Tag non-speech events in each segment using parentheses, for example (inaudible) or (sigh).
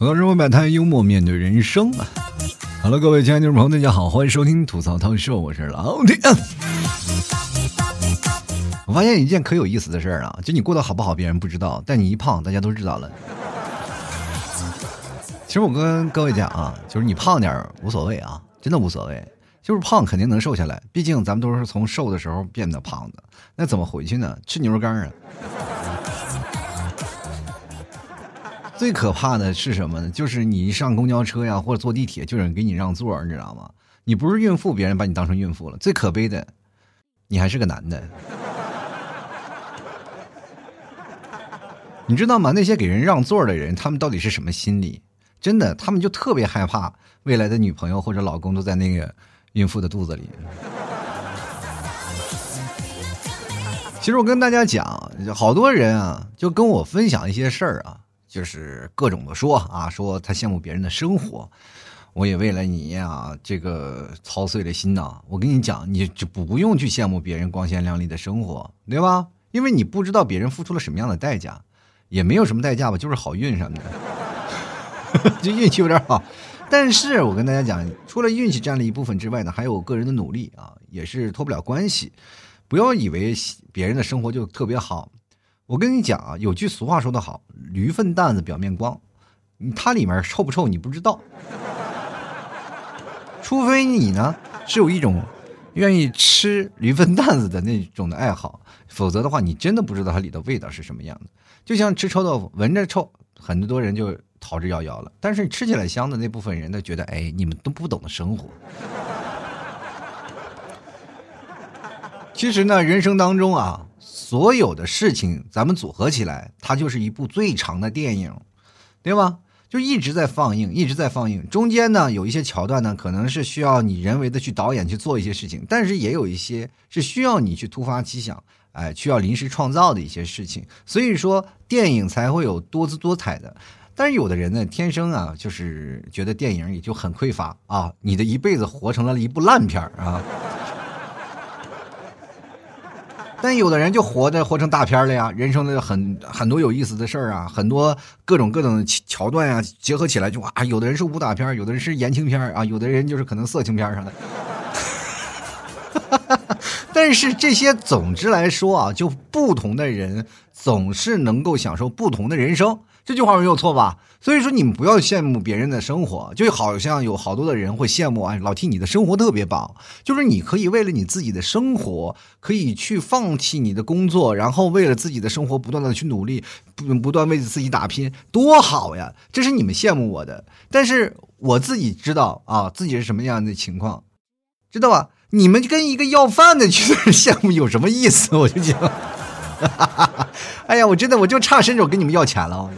吐槽生活百态，幽默面对人生啊！Hello，各位亲爱的听众朋友，大家好，欢迎收听吐槽涛秀，我是老铁。我发现一件可有意思的事儿啊，就你过得好不好，别人不知道，但你一胖，大家都知道了。其实我跟各位讲啊，就是你胖点无所谓啊，真的无所谓，就是胖肯定能瘦下来，毕竟咱们都是从瘦的时候变得胖的。那怎么回去呢？吃牛肉干啊！最可怕的是什么呢？就是你一上公交车呀，或者坐地铁，就有人给你让座，你知道吗？你不是孕妇，别人把你当成孕妇了。最可悲的，你还是个男的。你知道吗？那些给人让座的人，他们到底是什么心理？真的，他们就特别害怕未来的女朋友或者老公都在那个孕妇的肚子里。其实我跟大家讲，好多人啊，就跟我分享一些事儿啊。就是各种的说啊，说他羡慕别人的生活，我也为了你啊，这个操碎了心呐。我跟你讲，你就不用去羡慕别人光鲜亮丽的生活，对吧？因为你不知道别人付出了什么样的代价，也没有什么代价吧，就是好运什么的，(laughs) 就运气有点好。但是我跟大家讲，除了运气占了一部分之外呢，还有个人的努力啊，也是脱不了关系。不要以为别人的生活就特别好。我跟你讲啊，有句俗话说得好，“驴粪蛋子表面光”，它里面臭不臭你不知道。除非你呢是有一种愿意吃驴粪蛋子的那种的爱好，否则的话，你真的不知道它里的味道是什么样的。就像吃臭豆腐，闻着臭，很多人就逃之夭夭了；但是吃起来香的那部分人，他觉得，哎，你们都不懂得生活。其实呢，人生当中啊。所有的事情，咱们组合起来，它就是一部最长的电影，对吧？就一直在放映，一直在放映。中间呢，有一些桥段呢，可能是需要你人为的去导演去做一些事情，但是也有一些是需要你去突发奇想，哎，需要临时创造的一些事情。所以说，电影才会有多姿多彩的。但是有的人呢，天生啊，就是觉得电影也就很匮乏啊，你的一辈子活成了一部烂片啊。但有的人就活的活成大片了呀，人生的很很多有意思的事儿啊，很多各种各种桥段啊，结合起来就啊，有的人是武打片，有的人是言情片啊，有的人就是可能色情片啥的。(laughs) 但是这些总之来说啊，就不同的人总是能够享受不同的人生。这句话没有错吧？所以说你们不要羡慕别人的生活，就好像有好多的人会羡慕啊，老提你的生活特别棒，就是你可以为了你自己的生活，可以去放弃你的工作，然后为了自己的生活不断的去努力，不不断为自己打拼，多好呀！这是你们羡慕我的，但是我自己知道啊，自己是什么样的情况，知道吧？你们跟一个要饭的去 (laughs) 羡慕有什么意思？我就讲。哈哈哈哎呀，我真的我就差伸手跟你们要钱了。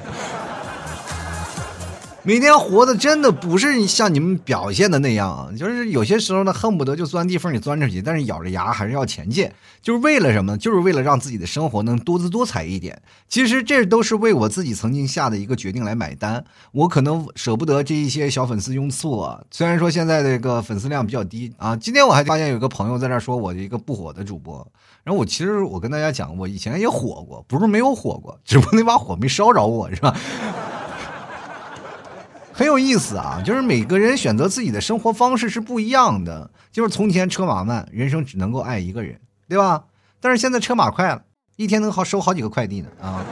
每天活的真的不是像你们表现的那样，就是有些时候呢，恨不得就钻地缝里钻出去，但是咬着牙还是要前进，就是为了什么呢？就是为了让自己的生活能多姿多彩一点。其实这都是为我自己曾经下的一个决定来买单。我可能舍不得这一些小粉丝拥簇啊，虽然说现在这个粉丝量比较低啊。今天我还发现有个朋友在那说我一个不火的主播，然后我其实我跟大家讲，我以前也火过，不是没有火过，只不过那把火没烧着我，是吧？很有意思啊，就是每个人选择自己的生活方式是不一样的。就是从前车马慢，人生只能够爱一个人，对吧？但是现在车马快了，一天能好收好几个快递呢啊。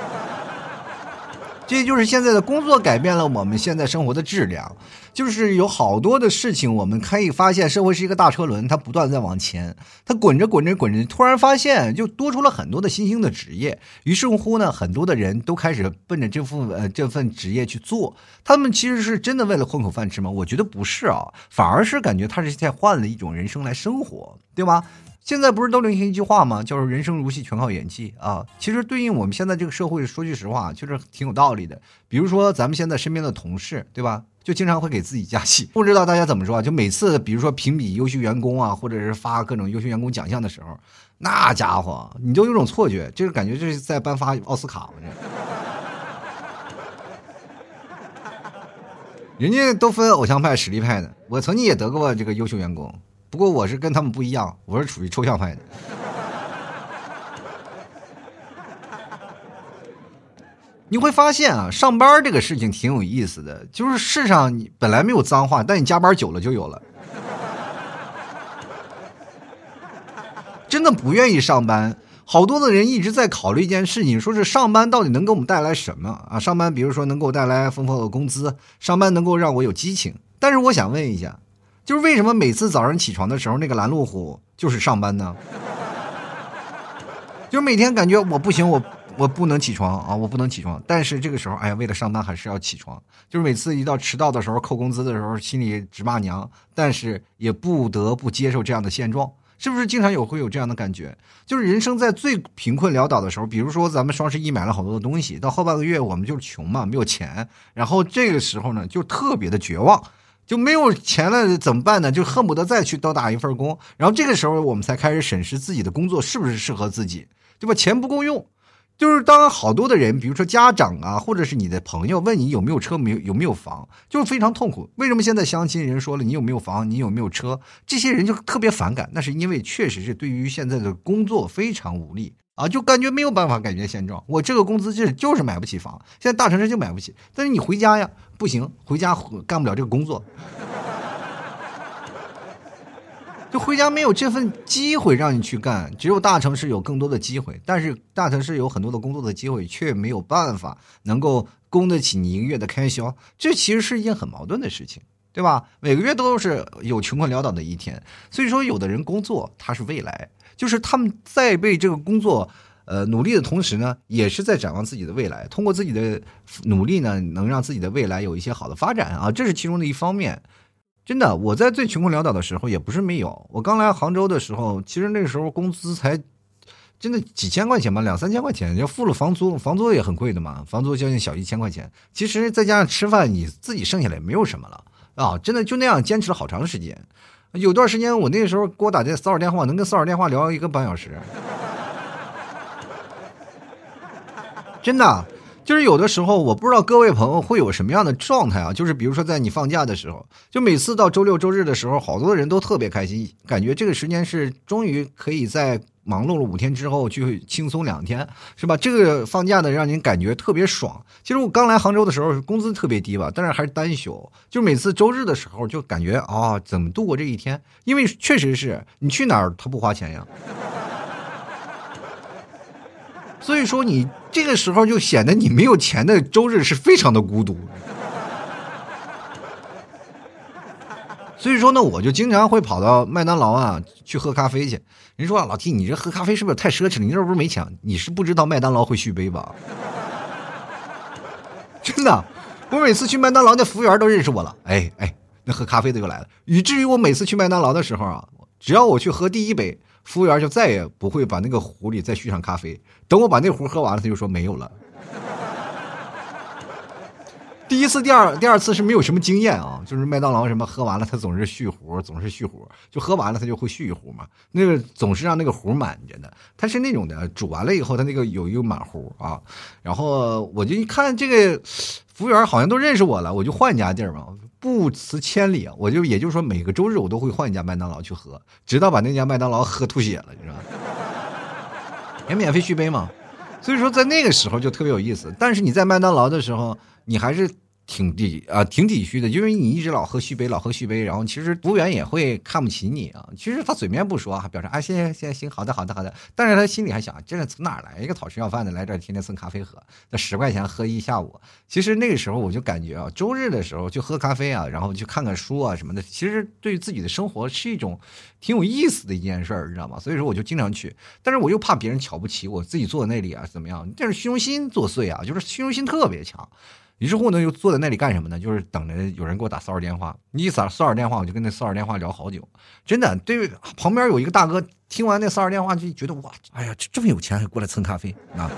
这就是现在的工作改变了我们现在生活的质量，就是有好多的事情，我们可以发现社会是一个大车轮，它不断在往前，它滚着滚着滚着，突然发现就多出了很多的新兴的职业，于是乎呢，很多的人都开始奔着这份呃这份职业去做，他们其实是真的为了混口饭吃吗？我觉得不是啊，反而是感觉他是在换了一种人生来生活，对吧？现在不是都流行一句话吗？叫做“人生如戏，全靠演技”啊！其实对应我们现在这个社会，说句实话，就是挺有道理的。比如说咱们现在身边的同事，对吧？就经常会给自己加戏。不知道大家怎么说啊？就每次，比如说评比优秀员工啊，或者是发各种优秀员工奖项的时候，那家伙，你就有种错觉，就是感觉这是在颁发奥斯卡嘛？这人家都分偶像派、实力派的，我曾经也得过这个优秀员工。不过我是跟他们不一样，我是属于抽象派的。你会发现啊，上班这个事情挺有意思的，就是世上你本来没有脏话，但你加班久了就有了。真的不愿意上班，好多的人一直在考虑一件事情，说是上班到底能给我们带来什么啊？上班比如说能给我带来丰厚的工资，上班能够让我有激情。但是我想问一下，就是为什么每次早上起床的时候，那个拦路虎就是上班呢？(laughs) 就是每天感觉我不行，我我不能起床啊，我不能起床。但是这个时候，哎呀，为了上班还是要起床。就是每次一到迟到的时候，扣工资的时候，心里直骂娘，但是也不得不接受这样的现状。是不是经常有会有这样的感觉？就是人生在最贫困潦倒的时候，比如说咱们双十一买了好多的东西，到后半个月我们就是穷嘛，没有钱，然后这个时候呢就特别的绝望，就没有钱了怎么办呢？就恨不得再去多打一份工，然后这个时候我们才开始审视自己的工作是不是适合自己，对吧？钱不够用。就是当好多的人，比如说家长啊，或者是你的朋友问你有没有车，没有有没有房，就是非常痛苦。为什么现在相亲人说了你有没有房，你有没有车，这些人就特别反感？那是因为确实是对于现在的工作非常无力啊，就感觉没有办法改变现状。我这个工资就是就是买不起房，现在大城市就买不起。但是你回家呀，不行，回家干不了这个工作。就回家没有这份机会让你去干，只有大城市有更多的机会，但是大城市有很多的工作的机会，却没有办法能够供得起你一个月的开销，这其实是一件很矛盾的事情，对吧？每个月都是有穷困潦倒的一天，所以说有的人工作他是未来，就是他们在为这个工作呃努力的同时呢，也是在展望自己的未来，通过自己的努力呢，能让自己的未来有一些好的发展啊，这是其中的一方面。真的，我在最穷困潦倒的时候也不是没有。我刚来杭州的时候，其实那时候工资才真的几千块钱吧，两三千块钱，要付了房租，房租也很贵的嘛，房租将近小一千块钱。其实再加上吃饭，你自己剩下来也没有什么了啊！真的就那样坚持了好长时间。有段时间我那时候给我打这骚扰电话，能跟骚扰电话聊一个半小时，真的。就是有的时候，我不知道各位朋友会有什么样的状态啊？就是比如说，在你放假的时候，就每次到周六周日的时候，好多人都特别开心，感觉这个时间是终于可以在忙碌了五天之后去轻松两天，是吧？这个放假的让您感觉特别爽。其实我刚来杭州的时候，工资特别低吧，但是还是单休，就每次周日的时候就感觉啊，怎么度过这一天？因为确实是你去哪儿他不花钱呀。所以说，你这个时候就显得你没有钱的周日是非常的孤独。所以说呢，我就经常会跑到麦当劳啊去喝咖啡去。人说啊老 T，你这喝咖啡是不是太奢侈了？你这不是没钱？你是不知道麦当劳会续杯吧？真的，我每次去麦当劳，那服务员都认识我了。哎哎，那喝咖啡的又来了。以至于我每次去麦当劳的时候啊，只要我去喝第一杯。服务员就再也不会把那个壶里再续上咖啡。等我把那壶喝完了，他就说没有了。第一次、第二、第二次是没有什么经验啊，就是麦当劳什么喝完了，他总是续壶，总是续壶，就喝完了他就会续一壶嘛。那个总是让那个壶满着的，他是那种的，煮完了以后他那个有一个满壶啊。然后我就一看这个服务员好像都认识我了，我就换家地儿嘛。不辞千里啊，我就也就是说，每个周日我都会换一家麦当劳去喝，直到把那家麦当劳喝吐血了，你知道吗？也免费续杯嘛，所以说在那个时候就特别有意思。但是你在麦当劳的时候，你还是。挺抵啊，挺抵虚的，因为你一直老喝续杯，老喝续杯，然后其实服务员也会看不起你啊。其实他嘴面不说，还表示啊，谢谢，谢谢，行，好的，好的，好的。但是他心里还想，这是从哪来一个讨吃要饭的来这儿天天蹭咖啡喝？那十块钱喝一下午。其实那个时候我就感觉啊，周日的时候就喝咖啡啊，然后去看看书啊什么的，其实对于自己的生活是一种挺有意思的一件事儿，你知道吗？所以说我就经常去，但是我又怕别人瞧不起我自己坐在那里啊，怎么样？但是虚荣心作祟啊，就是虚荣心特别强。于是乎呢，又坐在那里干什么呢？就是等着有人给我打骚扰电话。你一打骚扰电话，我就跟那骚扰电话聊好久。真的，对旁边有一个大哥，听完那骚扰电话就觉得哇，哎呀，这么有钱还过来蹭咖啡啊！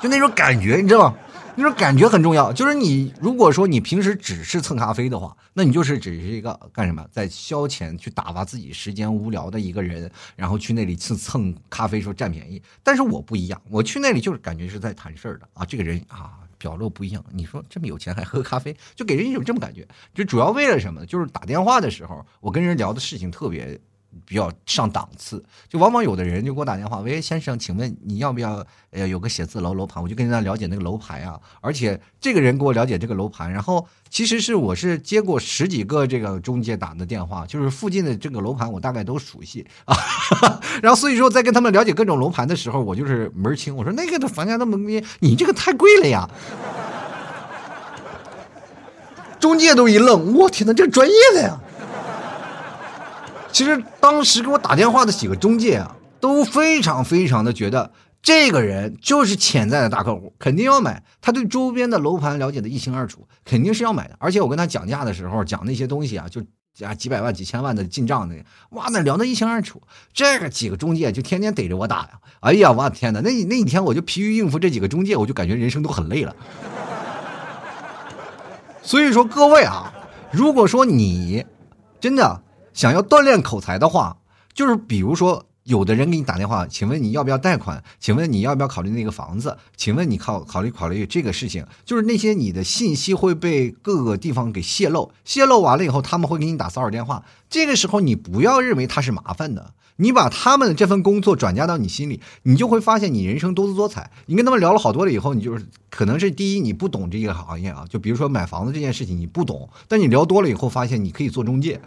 就那种感觉，你知道吗？那种感觉很重要。就是你如果说你平时只是蹭咖啡的话，那你就是只是一个干什么，在消遣、去打发自己时间无聊的一个人，然后去那里蹭蹭咖啡，说占便宜。但是我不一样，我去那里就是感觉是在谈事儿的啊，这个人啊。表露不一样，你说这么有钱还喝咖啡，就给人一种这么感觉。就主要为了什么呢？就是打电话的时候，我跟人聊的事情特别比较上档次。就往往有的人就给我打电话，喂，先生，请问你要不要呃有个写字楼楼盘？我就跟人家了解那个楼盘啊，而且这个人给我了解这个楼盘，然后其实是我是接过十几个这个中介打的电话，就是附近的这个楼盘我大概都熟悉啊。(laughs) 然后所以说在跟他们了解各种楼盘的时候，我就是门儿清，我说那个的房价那么低，你这个太贵了呀。中介都一愣，我天哪，这专业的呀！其实当时给我打电话的几个中介啊，都非常非常的觉得这个人就是潜在的大客户，肯定要买。他对周边的楼盘了解的一清二楚，肯定是要买的。而且我跟他讲价的时候，讲那些东西啊，就啊几百万、几千万的进账的，哇，那聊得一清二楚。这个几个中介就天天逮着我打呀！哎呀，我的天哪，那那一天我就疲于应付这几个中介，我就感觉人生都很累了。所以说，各位啊，如果说你真的想要锻炼口才的话，就是比如说，有的人给你打电话，请问你要不要贷款？请问你要不要考虑那个房子？请问你考考虑考虑这个事情？就是那些你的信息会被各个地方给泄露，泄露完了以后，他们会给你打骚扰电话。这个时候，你不要认为他是麻烦的。你把他们的这份工作转嫁到你心里，你就会发现你人生多姿多彩。你跟他们聊了好多了以后，你就是可能是第一你不懂这个行业啊，就比如说买房子这件事情你不懂，但你聊多了以后发现你可以做中介。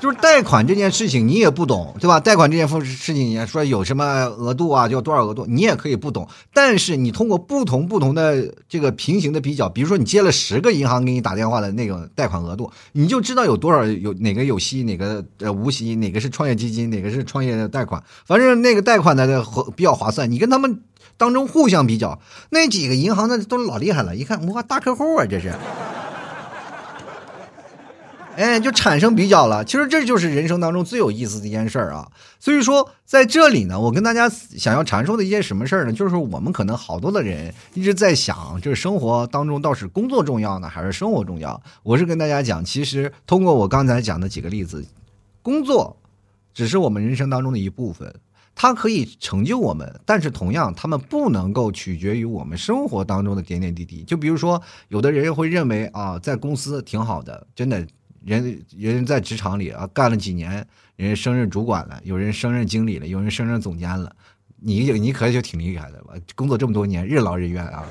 就是贷款这件事情你也不懂，对吧？贷款这件事情，你说有什么额度啊，就多少额度，你也可以不懂。但是你通过不同不同的这个平行的比较，比如说你接了十个银行给你打电话的那个贷款额度，你就知道有多少有哪个有息，哪个呃无息，哪个是创业基金，哪个是创业的贷款，反正那个贷款的比较划算。你跟他们当中互相比较，那几个银行那都老厉害了，一看哇大客户啊，这是。哎，就产生比较了。其实这就是人生当中最有意思的一件事儿啊。所以说，在这里呢，我跟大家想要阐述的一件什么事儿呢？就是我们可能好多的人一直在想，就是生活当中倒是工作重要呢，还是生活重要？我是跟大家讲，其实通过我刚才讲的几个例子，工作只是我们人生当中的一部分，它可以成就我们，但是同样，他们不能够取决于我们生活当中的点点滴滴。就比如说，有的人会认为啊，在公司挺好的，真的。人人在职场里啊，干了几年，人升任主管了，有人升任经理了，有人升任总监了，你你可就挺厉害的吧？工作这么多年，任劳任怨啊。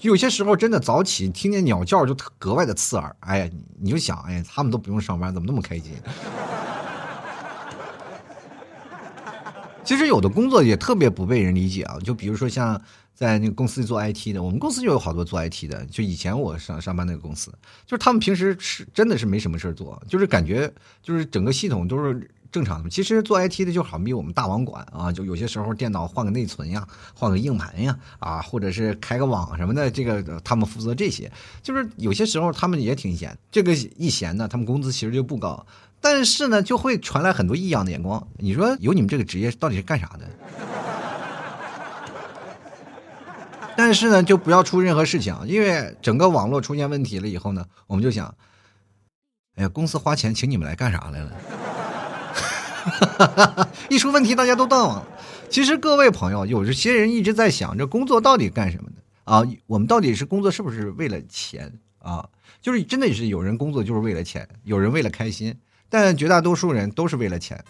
有些时候真的早起听见鸟叫就格外的刺耳。哎呀，你就想，哎呀，他们都不用上班，怎么那么开心？(laughs) 其实有的工作也特别不被人理解啊，就比如说像。在那个公司做 IT 的，我们公司就有好多做 IT 的。就以前我上上班那个公司，就是他们平时是真的是没什么事做，就是感觉就是整个系统都是正常的。其实做 IT 的就好比我们大网管啊，就有些时候电脑换个内存呀，换个硬盘呀，啊，或者是开个网什么的，这个他们负责这些。就是有些时候他们也挺闲，这个一闲呢，他们工资其实就不高，但是呢，就会传来很多异样的眼光。你说有你们这个职业到底是干啥的？但是呢，就不要出任何事情，因为整个网络出现问题了以后呢，我们就想，哎呀，公司花钱请你们来干啥来了？(laughs) 一出问题，大家都断网。其实各位朋友，有些人一直在想，这工作到底干什么的啊？我们到底是工作是不是为了钱啊？就是真的是有人工作就是为了钱，有人为了开心，但绝大多数人都是为了钱。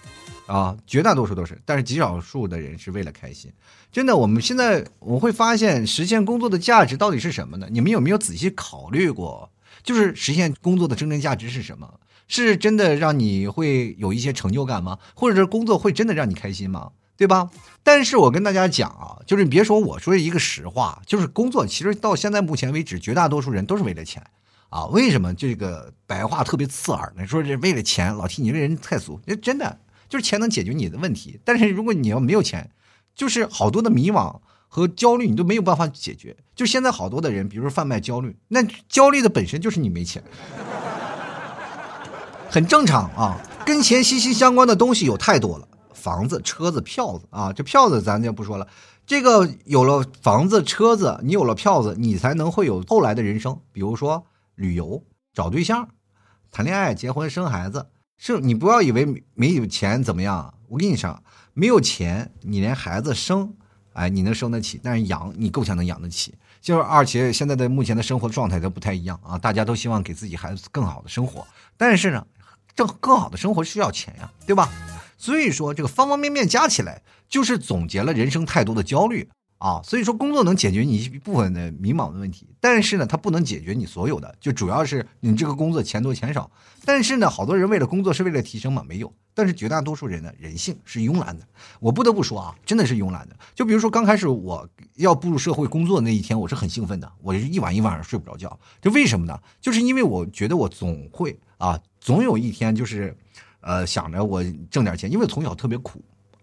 啊，绝大多数都是，但是极少数的人是为了开心。真的，我们现在我会发现，实现工作的价值到底是什么呢？你们有没有仔细考虑过？就是实现工作的真正价值是什么？是真的让你会有一些成就感吗？或者是工作会真的让你开心吗？对吧？但是我跟大家讲啊，就是你别说我说一个实话，就是工作其实到现在目前为止，绝大多数人都是为了钱啊。为什么这个白话特别刺耳呢？说这为了钱，老提你这人太俗，这真的。就是钱能解决你的问题，但是如果你要没有钱，就是好多的迷茫和焦虑，你都没有办法解决。就现在好多的人，比如说贩卖焦虑，那焦虑的本身就是你没钱，很正常啊。跟钱息息相关的东西有太多了，房子、车子、票子啊，这票子咱就不说了。这个有了房子、车子，你有了票子，你才能会有后来的人生，比如说旅游、找对象、谈恋爱、结婚、生孩子。是你不要以为没有钱怎么样？我跟你说，没有钱，你连孩子生，哎，你能生得起，但是养你够呛能养得起。就是而且现在的目前的生活状态都不太一样啊，大家都希望给自己孩子更好的生活，但是呢，这更好的生活需要钱呀，对吧？所以说这个方方面面加起来，就是总结了人生太多的焦虑。啊，所以说工作能解决你一部分的迷茫的问题，但是呢，它不能解决你所有的，就主要是你这个工作钱多钱少。但是呢，好多人为了工作是为了提升嘛，没有。但是绝大多数人呢，人性是慵懒的。我不得不说啊，真的是慵懒的。就比如说刚开始我要步入社会工作那一天，我是很兴奋的，我是一晚一晚上睡不着觉。这为什么呢？就是因为我觉得我总会啊，总有一天就是，呃，想着我挣点钱，因为从小特别苦。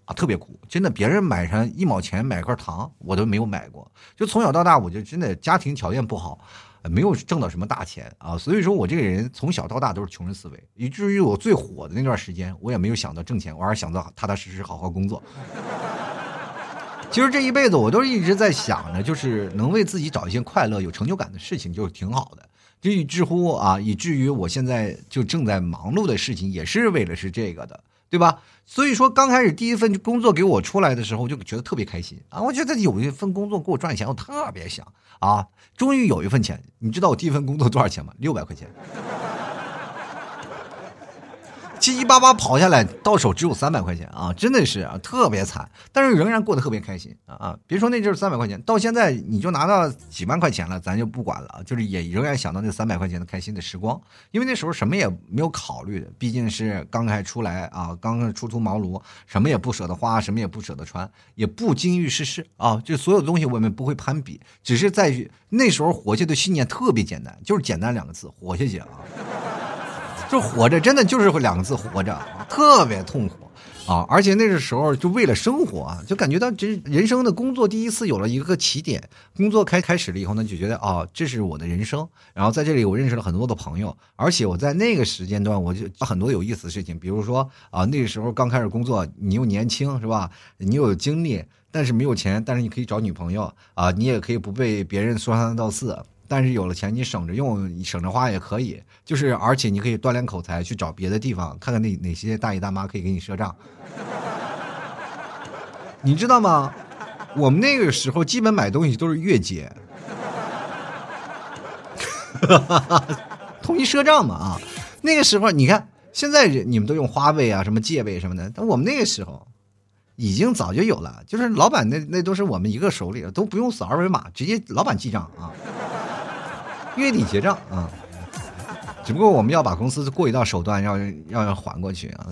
啊，特别苦，真的，别人买上一毛钱买块糖，我都没有买过。就从小到大，我就真的家庭条件不好，没有挣到什么大钱啊。所以说我这个人从小到大都是穷人思维，以至于我最火的那段时间，我也没有想到挣钱，我还是想到踏踏实实好好工作。其实这一辈子我都一直在想着，就是能为自己找一些快乐、有成就感的事情，就挺好的。至于知乎啊，以至于我现在就正在忙碌的事情，也是为了是这个的。对吧？所以说刚开始第一份工作给我出来的时候，我就觉得特别开心啊！我觉得有一份工作给我赚钱，我特别想啊！终于有一份钱，你知道我第一份工作多少钱吗？六百块钱。七七八八跑下来，到手只有三百块钱啊，真的是啊，特别惨，但是仍然过得特别开心啊啊！别说那阵三百块钱，到现在你就拿到几万块钱了，咱就不管了，就是也仍然想到那三百块钱的开心的时光，因为那时候什么也没有考虑，毕竟是刚开出来啊，刚刚初出茅庐，什么也不舍得花，什么也不舍得穿，也不精于世事啊，就所有东西我们不会攀比，只是在于那时候活下去的信念特别简单，就是简单两个字，活下去啊。就活着，真的就是会两个字，活着，特别痛苦啊！而且那个时候就为了生活，就感觉到这人生的工作第一次有了一个起点，工作开开始了以后呢，就觉得啊，这是我的人生。然后在这里，我认识了很多的朋友，而且我在那个时间段，我就很多有意思的事情，比如说啊，那个时候刚开始工作，你又年轻是吧？你有精力，但是没有钱，但是你可以找女朋友啊，你也可以不被别人说三道四。但是有了钱，你省着用，省着花也可以。就是，而且你可以锻炼口才，去找别的地方，看看那哪些大爷大妈可以给你赊账。你知道吗？我们那个时候基本买东西都是月结，统一赊账嘛啊。那个时候你看，现在你们都用花呗啊，什么借呗什么的，但我们那个时候已经早就有了，就是老板那那都是我们一个手里的，都不用扫二维码，直接老板记账啊。月底结账啊，只不过我们要把公司过一道手段，要要要还过去啊。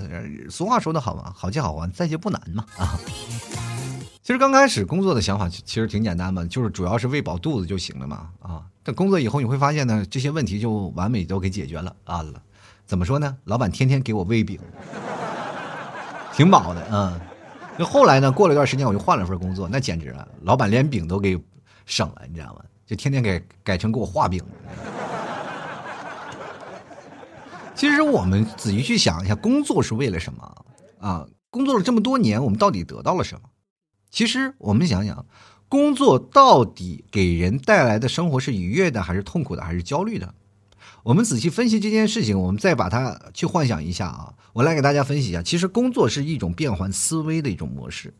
俗话说得好嘛，好借好还，再借不难嘛啊。其实刚开始工作的想法其实挺简单嘛，就是主要是喂饱肚子就行了嘛啊。但工作以后你会发现呢，这些问题就完美都给解决了啊。怎么说呢？老板天天给我喂饼，挺饱的啊。那后来呢，过了一段时间我就换了份工作，那简直了，老板连饼都给省了，你知道吗？就天天给改成给我画饼。其实我们仔细去想一下，工作是为了什么啊？工作了这么多年，我们到底得到了什么？其实我们想想，工作到底给人带来的生活是愉悦的，还是痛苦的，还是焦虑的？我们仔细分析这件事情，我们再把它去幻想一下啊！我来给大家分析一下，其实工作是一种变换思维的一种模式。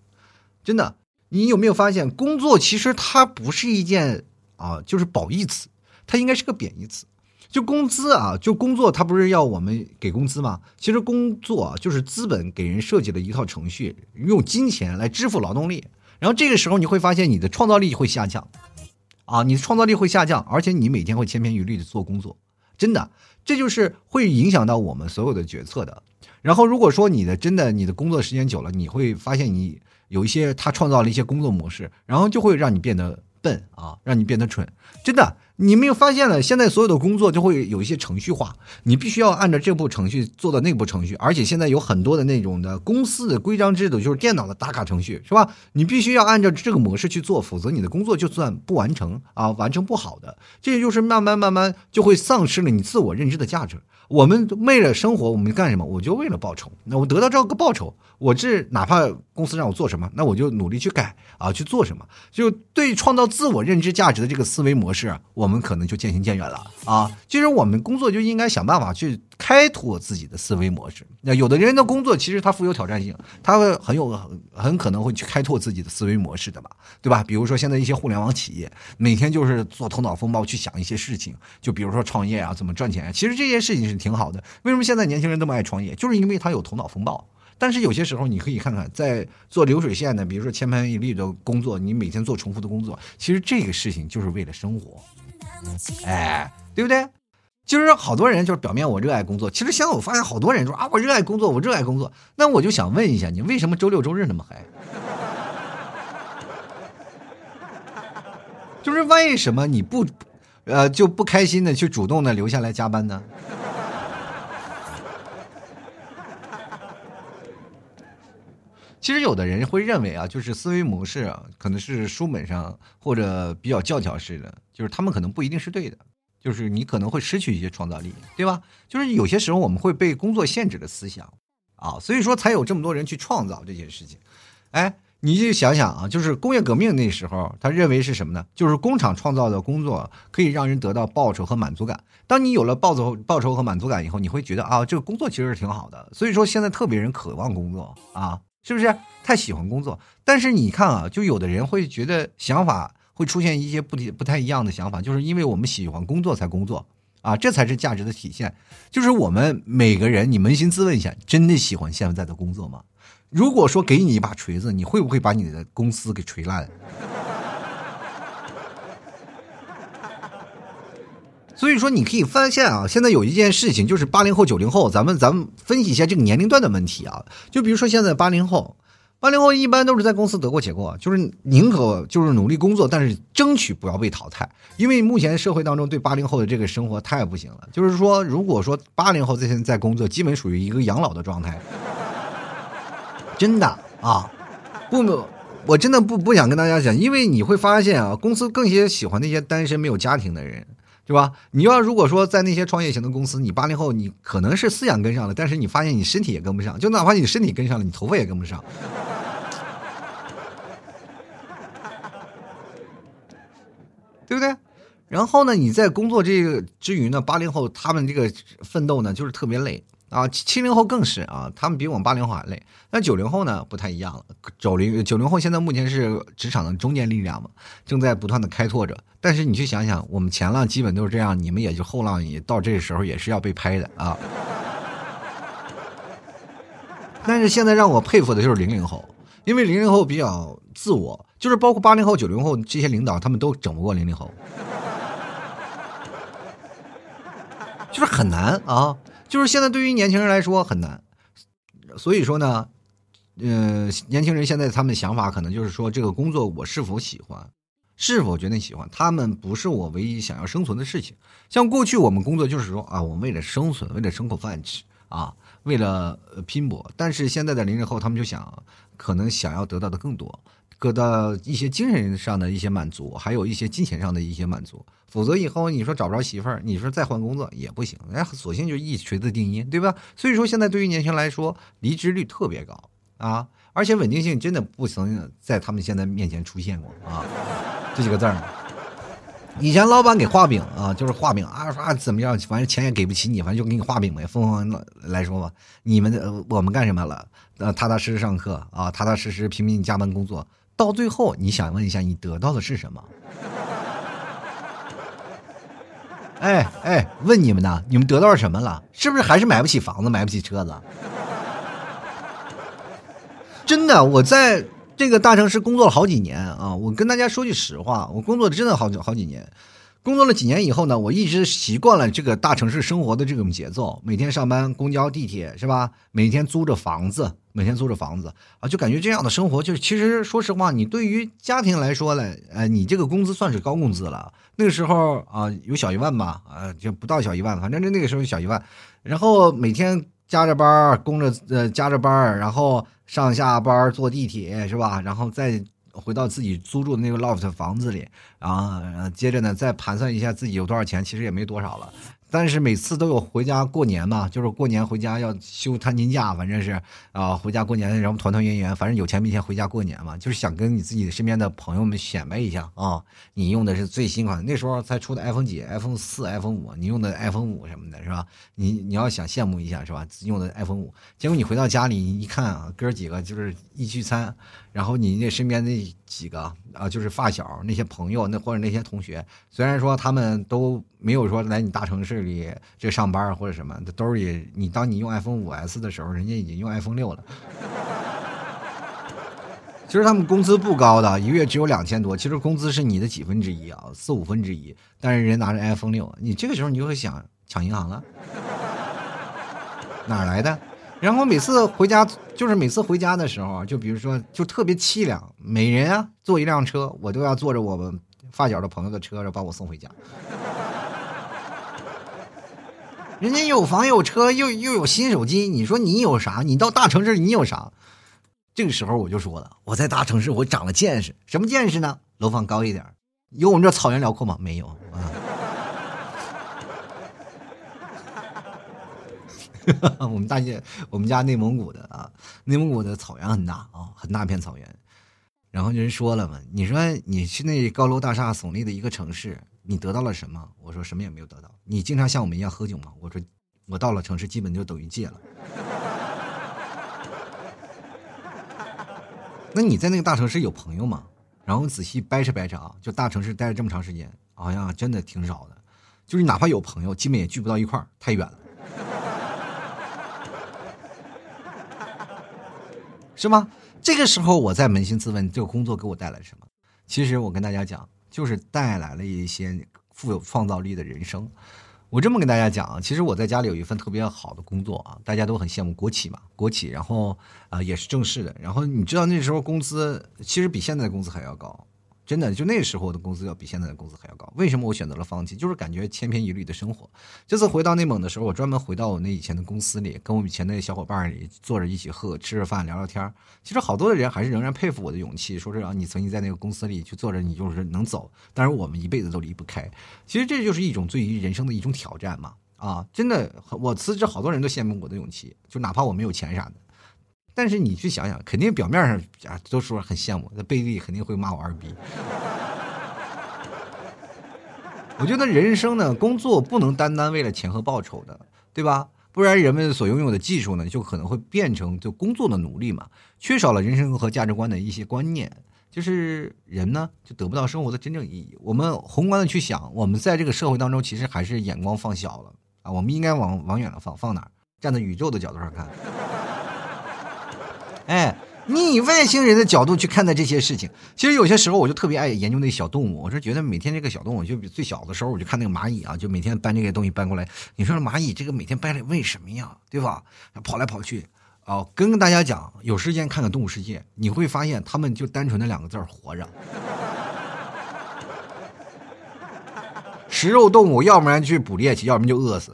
真的，你有没有发现，工作其实它不是一件。啊，就是褒义词，它应该是个贬义词。就工资啊，就工作，它不是要我们给工资吗？其实工作就是资本给人设计的一套程序，用金钱来支付劳动力。然后这个时候你会发现你的创造力会下降，啊，你的创造力会下降，而且你每天会千篇一律的做工作，真的，这就是会影响到我们所有的决策的。然后如果说你的真的你的工作时间久了，你会发现你有一些他创造了一些工作模式，然后就会让你变得。笨啊，让你变得蠢，真的，你没有发现了？现在所有的工作就会有一些程序化，你必须要按照这部程序做到那部程序，而且现在有很多的那种的公司的规章制度，就是电脑的打卡程序，是吧？你必须要按照这个模式去做，否则你的工作就算不完成啊，完成不好的，这就是慢慢慢慢就会丧失了你自我认知的价值。我们为了生活，我们干什么？我就为了报酬。那我得到这个报酬，我这哪怕公司让我做什么，那我就努力去改啊，去做什么。就对创造自我认知价值的这个思维模式，我们可能就渐行渐远了啊。其实我们工作就应该想办法去开拓自己的思维模式。那有的人的工作其实他富有挑战性，他会很有很很可能会去开拓自己的思维模式的吧，对吧？比如说现在一些互联网企业，每天就是做头脑风暴去想一些事情，就比如说创业啊，怎么赚钱。其实这些事情是挺好的。为什么现在年轻人那么爱创业？就是因为他有头脑风暴。但是有些时候，你可以看看，在做流水线的，比如说千篇一律的工作，你每天做重复的工作，其实这个事情就是为了生活，哎，对不对？就是好多人就是表面我热爱工作，其实现在我发现好多人说啊，我热爱工作，我热爱工作。那我就想问一下，你为什么周六周日那么嗨？(laughs) 就是为什么你不，呃，就不开心的去主动的留下来加班呢？其实有的人会认为啊，就是思维模式啊，可能是书本上或者比较教条式的，就是他们可能不一定是对的，就是你可能会失去一些创造力，对吧？就是有些时候我们会被工作限制的思想啊，所以说才有这么多人去创造这些事情。哎，你就想想啊，就是工业革命那时候，他认为是什么呢？就是工厂创造的工作可以让人得到报酬和满足感。当你有了报酬、报酬和满足感以后，你会觉得啊，这个工作其实是挺好的。所以说现在特别人渴望工作啊。是不是太喜欢工作？但是你看啊，就有的人会觉得想法会出现一些不不太一样的想法，就是因为我们喜欢工作才工作啊，这才是价值的体现。就是我们每个人，你扪心自问一下，真的喜欢现在的工作吗？如果说给你一把锤子，你会不会把你的公司给锤烂？所以说，你可以发现啊，现在有一件事情，就是八零后、九零后，咱们咱们分析一下这个年龄段的问题啊。就比如说现在八零后，八零后一般都是在公司得过且过，就是宁可就是努力工作，但是争取不要被淘汰。因为目前社会当中对八零后的这个生活太不行了。就是说，如果说八零后在现在工作，基本属于一个养老的状态。真的啊，不，我真的不不想跟大家讲，因为你会发现啊，公司更些喜欢那些单身没有家庭的人。对吧？你要如果说在那些创业型的公司，你八零后你可能是思想跟上了，但是你发现你身体也跟不上，就哪怕你身体跟上了，你头发也跟不上，对不对？然后呢，你在工作这个之余呢，八零后他们这个奋斗呢，就是特别累。啊，七零后更是啊，他们比我们八零后还累。那九零后呢，不太一样了。九零九零后现在目前是职场的中坚力量嘛，正在不断的开拓着。但是你去想想，我们前浪基本都是这样，你们也就后浪也到这个时候也是要被拍的啊。但是现在让我佩服的就是零零后，因为零零后比较自我，就是包括八零后、九零后这些领导，他们都整不过零零后，(laughs) 就是很难啊。就是现在对于年轻人来说很难，所以说呢，嗯，年轻人现在他们的想法可能就是说，这个工作我是否喜欢，是否决定喜欢，他们不是我唯一想要生存的事情。像过去我们工作就是说啊，我们为了生存，为了生口饭吃啊，为了拼搏。但是现在的零零后他们就想，可能想要得到的更多。得到一些精神上的一些满足，还有一些金钱上的一些满足，否则以后你说找不着媳妇儿，你说再换工作也不行，哎，索性就一锤子定音，对吧？所以说现在对于年轻人来说，离职率特别高啊，而且稳定性真的不曾在他们现在面前出现过啊，这几个字儿。以前老板给画饼啊，就是画饼啊，说怎么样，反正钱也给不起你，反正就给你画饼呗。凤凰来说吧，你们的我们干什么了？呃，踏踏实实上课啊，踏踏实实拼命加班工作。到最后，你想问一下，你得到的是什么？哎哎，问你们呢，你们得到什么了？是不是还是买不起房子，买不起车子？真的，我在这个大城市工作了好几年啊！我跟大家说句实话，我工作真的好好几年。工作了几年以后呢，我一直习惯了这个大城市生活的这种节奏。每天上班，公交、地铁是吧？每天租着房子，每天租着房子啊，就感觉这样的生活，就是其实说实话，你对于家庭来说呢，呃，你这个工资算是高工资了。那个时候啊，有小一万吧，啊，就不到小一万，反正那那个时候小一万。然后每天加着班儿，供着呃加着班儿，然后上下班坐地铁是吧？然后再。回到自己租住的那个 loft 房子里，然后接着呢再盘算一下自己有多少钱，其实也没多少了。但是每次都有回家过年嘛，就是过年回家要休探亲假，反正是啊，回家过年然后团团圆圆，反正有钱没钱回家过年嘛，就是想跟你自己身边的朋友们显摆一下啊，你用的是最新款，那时候才出的 iPhone 几，iPhone 四、iPhone 五，你用的 iPhone 五什么的，是吧？你你要想羡慕一下，是吧？用的 iPhone 五，结果你回到家里一看啊，哥几个就是一聚餐，然后你那身边那几个啊，就是发小那些朋友，那或者那些同学，虽然说他们都没有说来你大城市里这上班或者什么，兜里你当你用 iPhone 五 S 的时候，人家已经用 iPhone 六了。其实他们工资不高的，一个月只有两千多，其实工资是你的几分之一啊，四五分之一。但是人拿着 iPhone 六，你这个时候你就会想抢银行了，哪来的？然后每次回家，就是每次回家的时候，就比如说就特别凄凉，每人啊坐一辆车，我都要坐着我们发小的朋友的车，然后把我送回家。(laughs) 人家有房有车，又又有新手机，你说你有啥？你到大城市你有啥？这个时候我就说了，我在大城市我长了见识，什么见识呢？楼房高一点，有我们这草原辽阔吗？没有啊。(laughs) 我们大姐，我们家内蒙古的啊，内蒙古的草原很大啊，很大片草原。然后人说了嘛，你说你去那高楼大厦耸立的一个城市，你得到了什么？我说什么也没有得到。你经常像我们一样喝酒吗？我说我到了城市基本就等于戒了。(laughs) 那你在那个大城市有朋友吗？然后仔细掰扯掰扯啊，就大城市待了这么长时间，好像真的挺少的。就是哪怕有朋友，基本也聚不到一块儿，太远了，是吗？这个时候我在扪心自问，这个工作给我带来什么？其实我跟大家讲，就是带来了一些富有创造力的人生。我这么跟大家讲啊，其实我在家里有一份特别好的工作啊，大家都很羡慕国企嘛，国企，然后啊也是正式的，然后你知道那时候工资其实比现在的工资还要高。真的，就那时候的工资要比现在的工资还要高。为什么我选择了放弃？就是感觉千篇一律的生活。这次回到内蒙的时候，我专门回到我那以前的公司里，跟我以前的小伙伴里坐着一起喝，吃着饭，聊聊天其实好多的人还是仍然佩服我的勇气，说是啊，你曾经在那个公司里去坐着，你就是能走。但是我们一辈子都离不开。其实这就是一种对于人生的一种挑战嘛。啊，真的，我辞职，好多人都羡慕我的勇气，就哪怕我没有钱啥的。但是你去想想，肯定表面上啊都说很羡慕，那背地里肯定会骂我二逼。我觉得人生呢，工作不能单单为了钱和报酬的，对吧？不然人们所拥有的技术呢，就可能会变成就工作的奴隶嘛。缺少了人生和价值观的一些观念，就是人呢就得不到生活的真正意义。我们宏观的去想，我们在这个社会当中，其实还是眼光放小了啊。我们应该往往远了放，放哪儿？站在宇宙的角度上看。哎，你以外星人的角度去看待这些事情，其实有些时候我就特别爱研究那小动物。我是觉得每天这个小动物，就比最小的时候我就看那个蚂蚁啊，就每天搬这个东西搬过来。你说蚂蚁这个每天搬来为什么呀？对吧？跑来跑去啊，跟大家讲，有时间看看动物世界，你会发现他们就单纯的两个字：活着。(laughs) 食肉动物，要不然去捕猎去，要不然就饿死。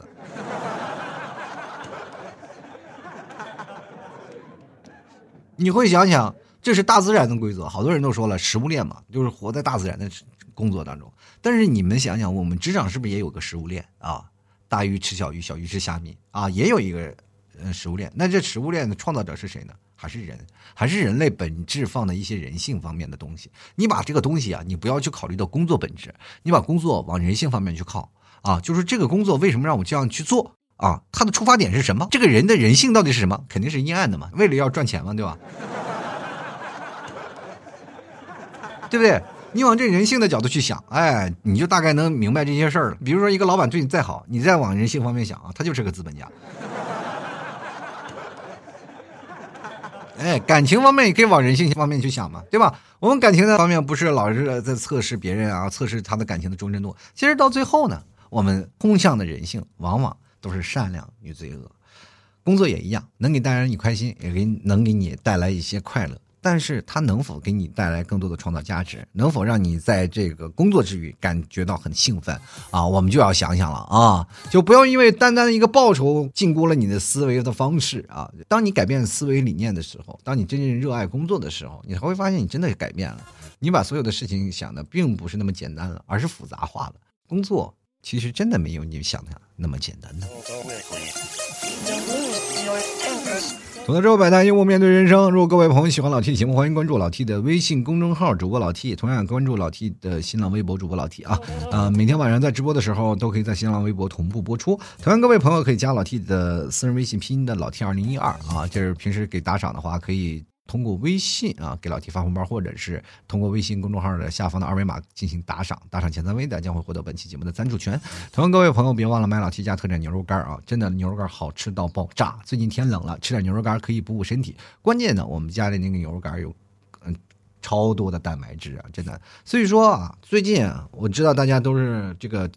你会想想，这是大自然的规则。好多人都说了，食物链嘛，就是活在大自然的工作当中。但是你们想想，我们职场是不是也有个食物链啊？大鱼吃小鱼，小鱼吃虾米啊，也有一个呃食物链。那这食物链的创造者是谁呢？还是人？还是人类本质放的一些人性方面的东西？你把这个东西啊，你不要去考虑到工作本质，你把工作往人性方面去靠啊。就是这个工作为什么让我这样去做？啊，他的出发点是什么？这个人的人性到底是什么？肯定是阴暗的嘛，为了要赚钱嘛，对吧？(laughs) 对不对？你往这人性的角度去想，哎，你就大概能明白这些事儿了。比如说，一个老板对你再好，你再往人性方面想啊，他就是个资本家。哎，感情方面也可以往人性方面去想嘛，对吧？我们感情的方面不是老是在测试别人啊，测试他的感情的忠贞度。其实到最后呢，我们通向的人性往往。都是善良与罪恶，工作也一样，能给带来你开心，也给能给你带来一些快乐。但是它能否给你带来更多的创造价值，能否让你在这个工作之余感觉到很兴奋啊？我们就要想想了啊，就不要因为单单的一个报酬禁锢了你的思维的方式啊。当你改变思维理念的时候，当你真正热爱工作的时候，你才会发现你真的改变了。你把所有的事情想的并不是那么简单了，而是复杂化了。工作。其实真的没有你想的那么简单呢。吐槽之后，百态幽默面对人生。如果各位朋友喜欢老 T 的节目，欢迎关注老 T 的微信公众号主播老 T，同样关注老 T 的新浪微博主播老 T 啊。呃，每天晚上在直播的时候，都可以在新浪微博同步播出。同样，各位朋友可以加老 T 的私人微信拼音的老 T 二零一二啊，就是平时给打赏的话可以。通过微信啊给老 T 发红包，或者是通过微信公众号的下方的二维码进行打赏，打赏前三位的将会获得本期节目的赞助权。同样，各位朋友别忘了买老 T 家特产牛肉干啊！真的牛肉干好吃到爆炸。最近天冷了，吃点牛肉干可以补补身体。关键呢，我们家里那个牛肉干有嗯超多的蛋白质啊，真的。所以说啊，最近啊，我知道大家都是这个，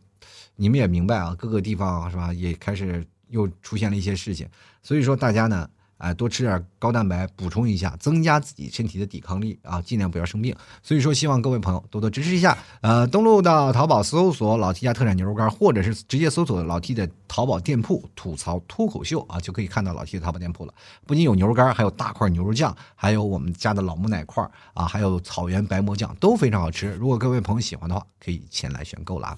你们也明白啊，各个地方是吧，也开始又出现了一些事情。所以说大家呢。哎，多吃点高蛋白，补充一下，增加自己身体的抵抗力啊，尽量不要生病。所以说，希望各位朋友多多支持一下。呃，登录到淘宝搜索“老 T 家特产牛肉干”，或者是直接搜索老 T 的淘宝店铺“吐槽脱口秀”啊，就可以看到老 T 的淘宝店铺了。不仅有牛肉干，还有大块牛肉酱，还有我们家的老母奶块啊，还有草原白馍酱，都非常好吃。如果各位朋友喜欢的话，可以前来选购了。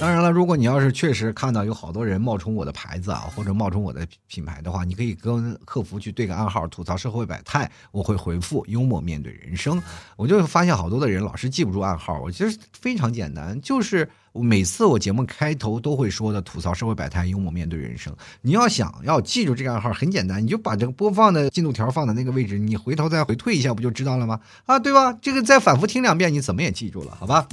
当然了，如果你要是确实看到有好多人冒充我的牌子啊，或者冒充我的品品牌的话，你可以跟客服去对个暗号，吐槽社会百态，我会回复幽默面对人生。我就发现好多的人老是记不住暗号，我觉得非常简单，就是每次我节目开头都会说的吐槽社会百态，幽默面对人生。你要想要记住这个暗号，很简单，你就把这个播放的进度条放在那个位置，你回头再回退一下，不就知道了吗？啊，对吧？这个再反复听两遍，你怎么也记住了，好吧？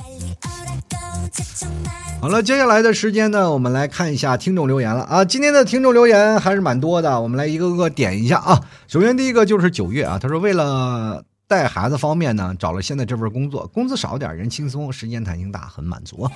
好了，接下来的时间呢，我们来看一下听众留言了啊。今天的听众留言还是蛮多的，我们来一个个点一下啊。首先第一个就是九月啊，他说为了带孩子方面呢，找了现在这份工作，工资少点，人轻松，时间弹性大，很满足。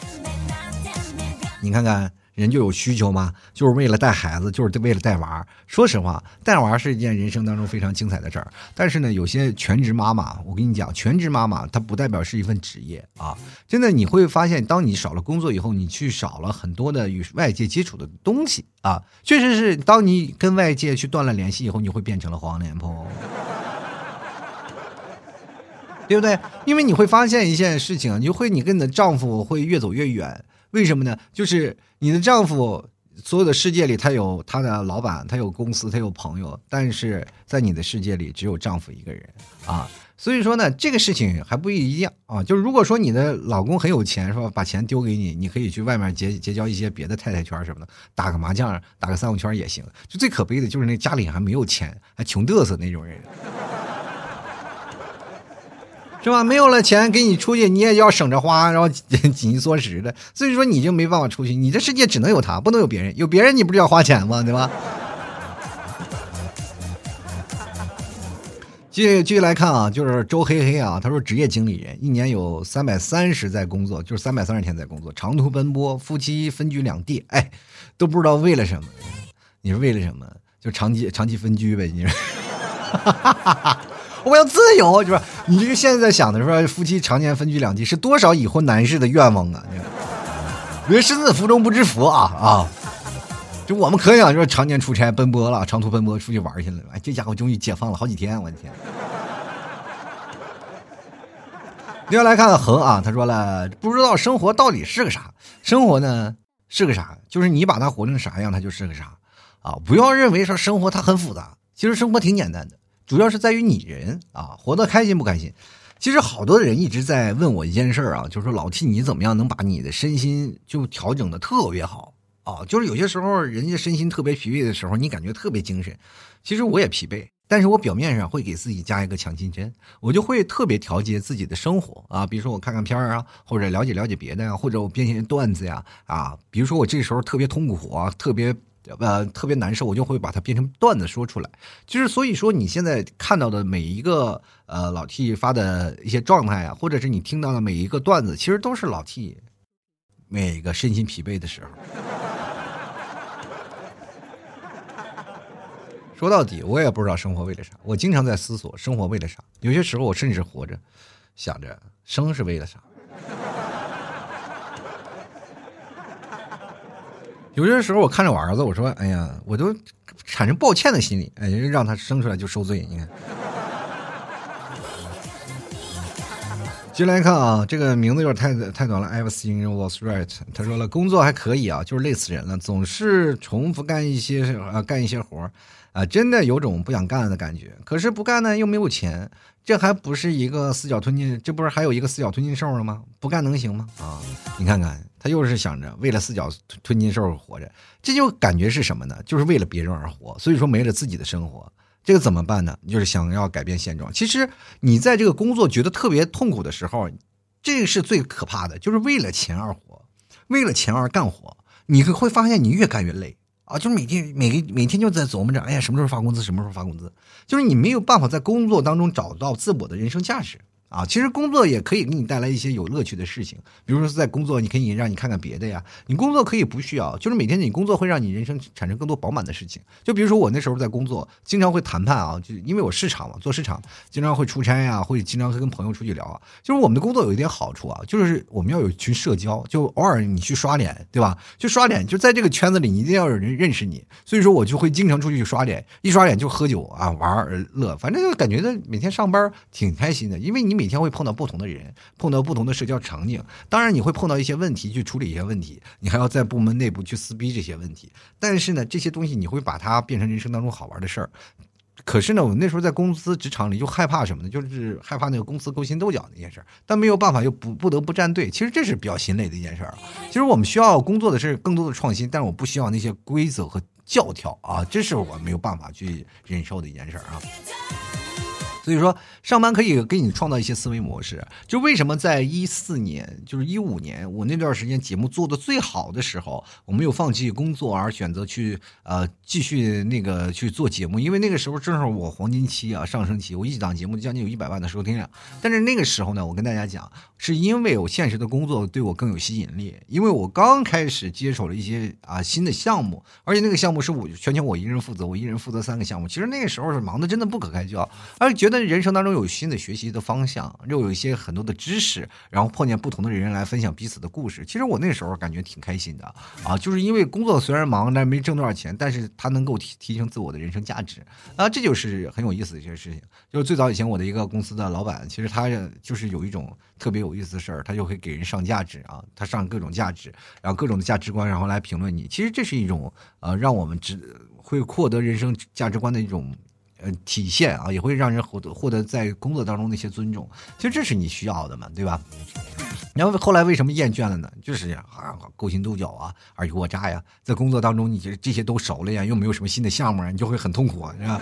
你看看。人就有需求吗？就是为了带孩子，就是为了带娃。说实话，带娃是一件人生当中非常精彩的事儿。但是呢，有些全职妈妈，我跟你讲，全职妈妈她不代表是一份职业啊。真的，你会发现，当你少了工作以后，你去少了很多的与外界接触的东西啊。确实是，当你跟外界去断了联系以后，你会变成了黄脸婆，对不对？因为你会发现一件事情，你会你跟你的丈夫会越走越远。为什么呢？就是你的丈夫，所有的世界里，他有他的老板，他有公司，他有朋友，但是在你的世界里，只有丈夫一个人啊。所以说呢，这个事情还不一样啊。就是如果说你的老公很有钱，是吧？把钱丢给你，你可以去外面结结交一些别的太太圈什么的，打个麻将，打个三五圈也行。就最可悲的就是那家里还没有钱，还穷嘚瑟那种人。是吧？没有了钱给你出去，你也要省着花，然后紧 (laughs) 衣缩食的，所以说你就没办法出去。你这世界只能有他，不能有别人。有别人你不是要花钱吗？对吧？(laughs) 继续继续来看啊，就是周黑黑啊，他说职业经理人，一年有三百三十在工作，就是三百三十天在工作，长途奔波，夫妻分居两地，哎，都不知道为了什么。你是为了什么？就长期长期分居呗，你说。(laughs) 我要自由，是吧？你这个现在在想的是说，夫妻常年分居两地，是多少已婚男士的愿望啊？你为身子福中不知福啊啊！就我们可想说，常年出差奔波了，长途奔波出去玩去了，哎，这家伙终于解放了好几天，我的天！接下来看恒啊，他说了，不知道生活到底是个啥？生活呢是个啥？就是你把它活成啥样，它就是个啥啊！不要认为说生活它很复杂，其实生活挺简单的。主要是在于你人啊，活得开心不开心？其实好多人一直在问我一件事儿啊，就是说老 T 你怎么样能把你的身心就调整的特别好啊？就是有些时候人家身心特别疲惫的时候，你感觉特别精神。其实我也疲惫，但是我表面上会给自己加一个强心针，我就会特别调节自己的生活啊。比如说我看看片儿啊，或者了解了解别的呀，或者我编些段子呀啊。比如说我这时候特别痛苦啊，特别。呃，特别难受，我就会把它变成段子说出来。就是所以说，你现在看到的每一个呃老 T 发的一些状态啊，或者是你听到的每一个段子，其实都是老 T 每个身心疲惫的时候。说到底，我也不知道生活为了啥。我经常在思索生活为了啥。有些时候，我甚至活着想着生是为了啥。有些时候我看着我儿子，我说：“哎呀，我都产生抱歉的心理，哎，让他生出来就受罪。”你看。接来看啊，这个名字有点太太短了。Everything was right。他说了，工作还可以啊，就是累死人了，总是重复干一些啊，干一些活啊，真的有种不想干的感觉。可是不干呢，又没有钱，这还不是一个四脚吞金，这不是还有一个四脚吞金兽了吗？不干能行吗？啊，你看看，他又是想着为了四脚吞金兽活着，这就感觉是什么呢？就是为了别人而活，所以说没了自己的生活。这个怎么办呢？就是想要改变现状。其实你在这个工作觉得特别痛苦的时候，这个是最可怕的，就是为了钱而活，为了钱而干活，你会发现你越干越累啊！就是每天每个每天就在琢磨着，哎呀，什么时候发工资？什么时候发工资？就是你没有办法在工作当中找到自我的人生价值。啊，其实工作也可以给你带来一些有乐趣的事情，比如说在工作，你可以让你看看别的呀。你工作可以不需要，就是每天你工作会让你人生产生更多饱满的事情。就比如说我那时候在工作，经常会谈判啊，就因为我市场嘛，做市场，经常会出差呀，会经常会跟朋友出去聊啊。就是我们的工作有一点好处啊，就是我们要有一群社交，就偶尔你去刷脸，对吧？去刷脸，就在这个圈子里，你一定要有人认识你。所以说我就会经常出去刷脸，一刷脸就喝酒啊，玩乐，反正就感觉到每天上班挺开心的，因为你每每天会碰到不同。的人碰到不同的社交场景，当然你会碰到一些问题，去处理一些问题，你还要在部门内部去撕逼这些问题。但是呢，这些东西你会把它变成人生当中好玩的事儿。可是呢，我那时候在公司职场里就害怕什么呢？就是害怕那个公司勾心斗角那件事儿。但没有办法，又不不得不站队。其实这是比较心累的一件事儿。其实我们需要工作的是更多的创新，但是我不需要那些规则和教条啊，这是我没有办法去忍受的一件事儿啊。所以说，上班可以给你创造一些思维模式。就为什么在一四年，就是一五年，我那段时间节目做的最好的时候，我没有放弃工作而选择去呃继续那个去做节目，因为那个时候正好我黄金期啊，上升期，我一档节目将近有一百万的收听量。但是那个时候呢，我跟大家讲，是因为我现实的工作对我更有吸引力，因为我刚开始接手了一些啊新的项目，而且那个项目是我全权我一人负责，我一人负责三个项目。其实那个时候是忙的真的不可开交，而且觉得。在人生当中有新的学习的方向，又有一些很多的知识，然后碰见不同的人来分享彼此的故事。其实我那时候感觉挺开心的啊，就是因为工作虽然忙，但没挣多少钱，但是它能够提提升自我的人生价值啊，这就是很有意思的一些事情。就是最早以前我的一个公司的老板，其实他就是有一种特别有意思的事儿，他就会给人上价值啊，他上各种价值，然后各种的价值观，然后来评论你。其实这是一种呃，让我们只会获得人生价值观的一种。呃，体现啊，也会让人获得获得在工作当中的一些尊重。其实这是你需要的嘛，对吧？然后后来为什么厌倦了呢？就是啊，勾心斗角啊，尔虞我诈呀，在工作当中，你这这些都熟了呀，又没有什么新的项目啊，你就会很痛苦啊，是吧？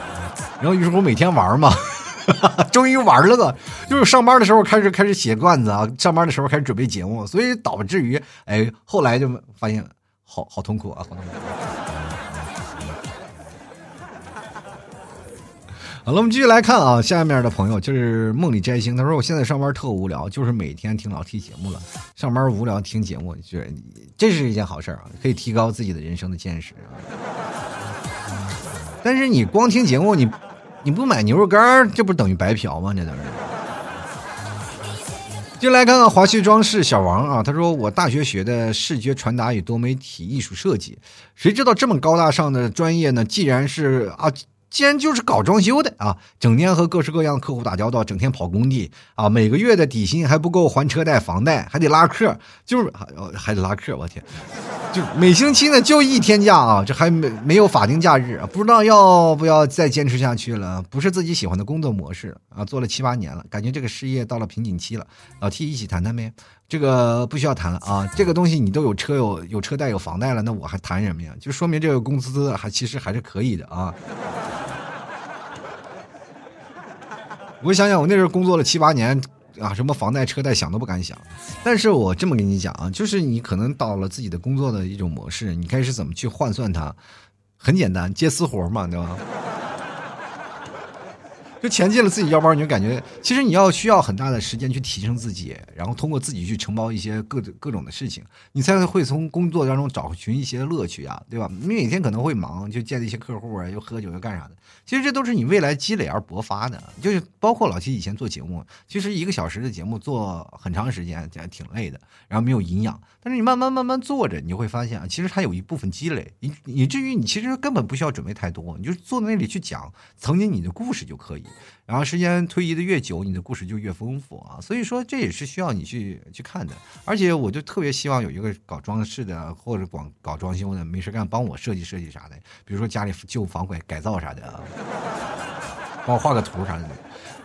(laughs) 然后于是我每天玩嘛，(laughs) 终于玩了个，就是上班的时候开始开始写段子啊，上班的时候开始准备节目，所以导致于哎，后来就发现好好痛苦啊，好痛苦。好了，我们继续来看啊，下面的朋友就是梦里摘星，他说我现在上班特无聊，就是每天听老 T 节目了。上班无聊听节目，觉得这是一件好事啊，可以提高自己的人生的见识。但是你光听节目，你你不买牛肉干，这不等于白嫖吗？这都是。就来看看华旭装饰小王啊，他说我大学学的视觉传达与多媒体艺术设计，谁知道这么高大上的专业呢？既然是啊。既然就是搞装修的啊，整天和各式各样的客户打交道，整天跑工地啊，每个月的底薪还不够还车贷、房贷，还得拉客，就是还还得拉客，我天，就每星期呢就一天假啊，这还没没有法定假日，啊不知道要不要再坚持下去了？不是自己喜欢的工作模式啊，做了七八年了，感觉这个事业到了瓶颈期了。老 T 一起谈谈呗，这个不需要谈了啊，这个东西你都有车有有车贷有房贷了，那我还谈什么呀？就说明这个工资还其实还是可以的啊。我想想，我那时候工作了七八年啊，什么房贷车贷想都不敢想。但是我这么跟你讲啊，就是你可能到了自己的工作的一种模式，你开始怎么去换算它？很简单，接私活嘛，对吧？(laughs) 就钱进了自己腰包，你就感觉其实你要需要很大的时间去提升自己，然后通过自己去承包一些各各种的事情，你才会从工作当中找寻一些乐趣啊，对吧？你每天可能会忙，就见一些客户啊，又喝酒又干啥的。其实这都是你未来积累而勃发的，就是包括老七以前做节目，其实一个小时的节目做很长时间，挺累的，然后没有营养。但是你慢慢慢慢做着，你就会发现啊，其实它有一部分积累，以以至于你其实根本不需要准备太多，你就坐在那里去讲曾经你的故事就可以。然后时间推移的越久，你的故事就越丰富啊。所以说这也是需要你去去看的。而且我就特别希望有一个搞装饰的或者广搞装修的，没事干帮我设计设计啥的，比如说家里旧房改改造啥的啊，帮我画个图啥的。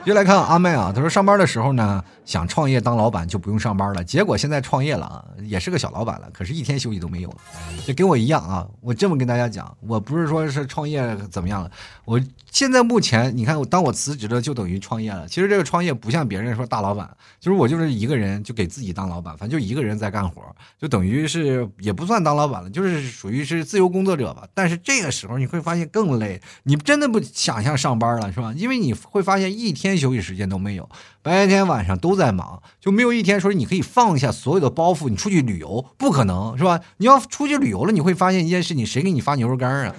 接来看阿妹啊，她说上班的时候呢，想创业当老板就不用上班了，结果现在创业了啊，也是个小老板了，可是一天休息都没有，就跟我一样啊。我这么跟大家讲，我不是说是创业怎么样了，我现在目前你看，当我辞职了，就等于创业了。其实这个创业不像别人说大老板，就是我就是一个人就给自己当老板，反正就一个人在干活，就等于是也不算当老板了，就是属于是自由工作者吧。但是这个时候你会发现更累，你真的不想象上班了，是吧？因为你会发现一天。休息时间都没有，白天晚上都在忙，就没有一天说你可以放下所有的包袱，你出去旅游，不可能是吧？你要出去旅游了，你会发现一件事情，谁给你发牛肉干啊？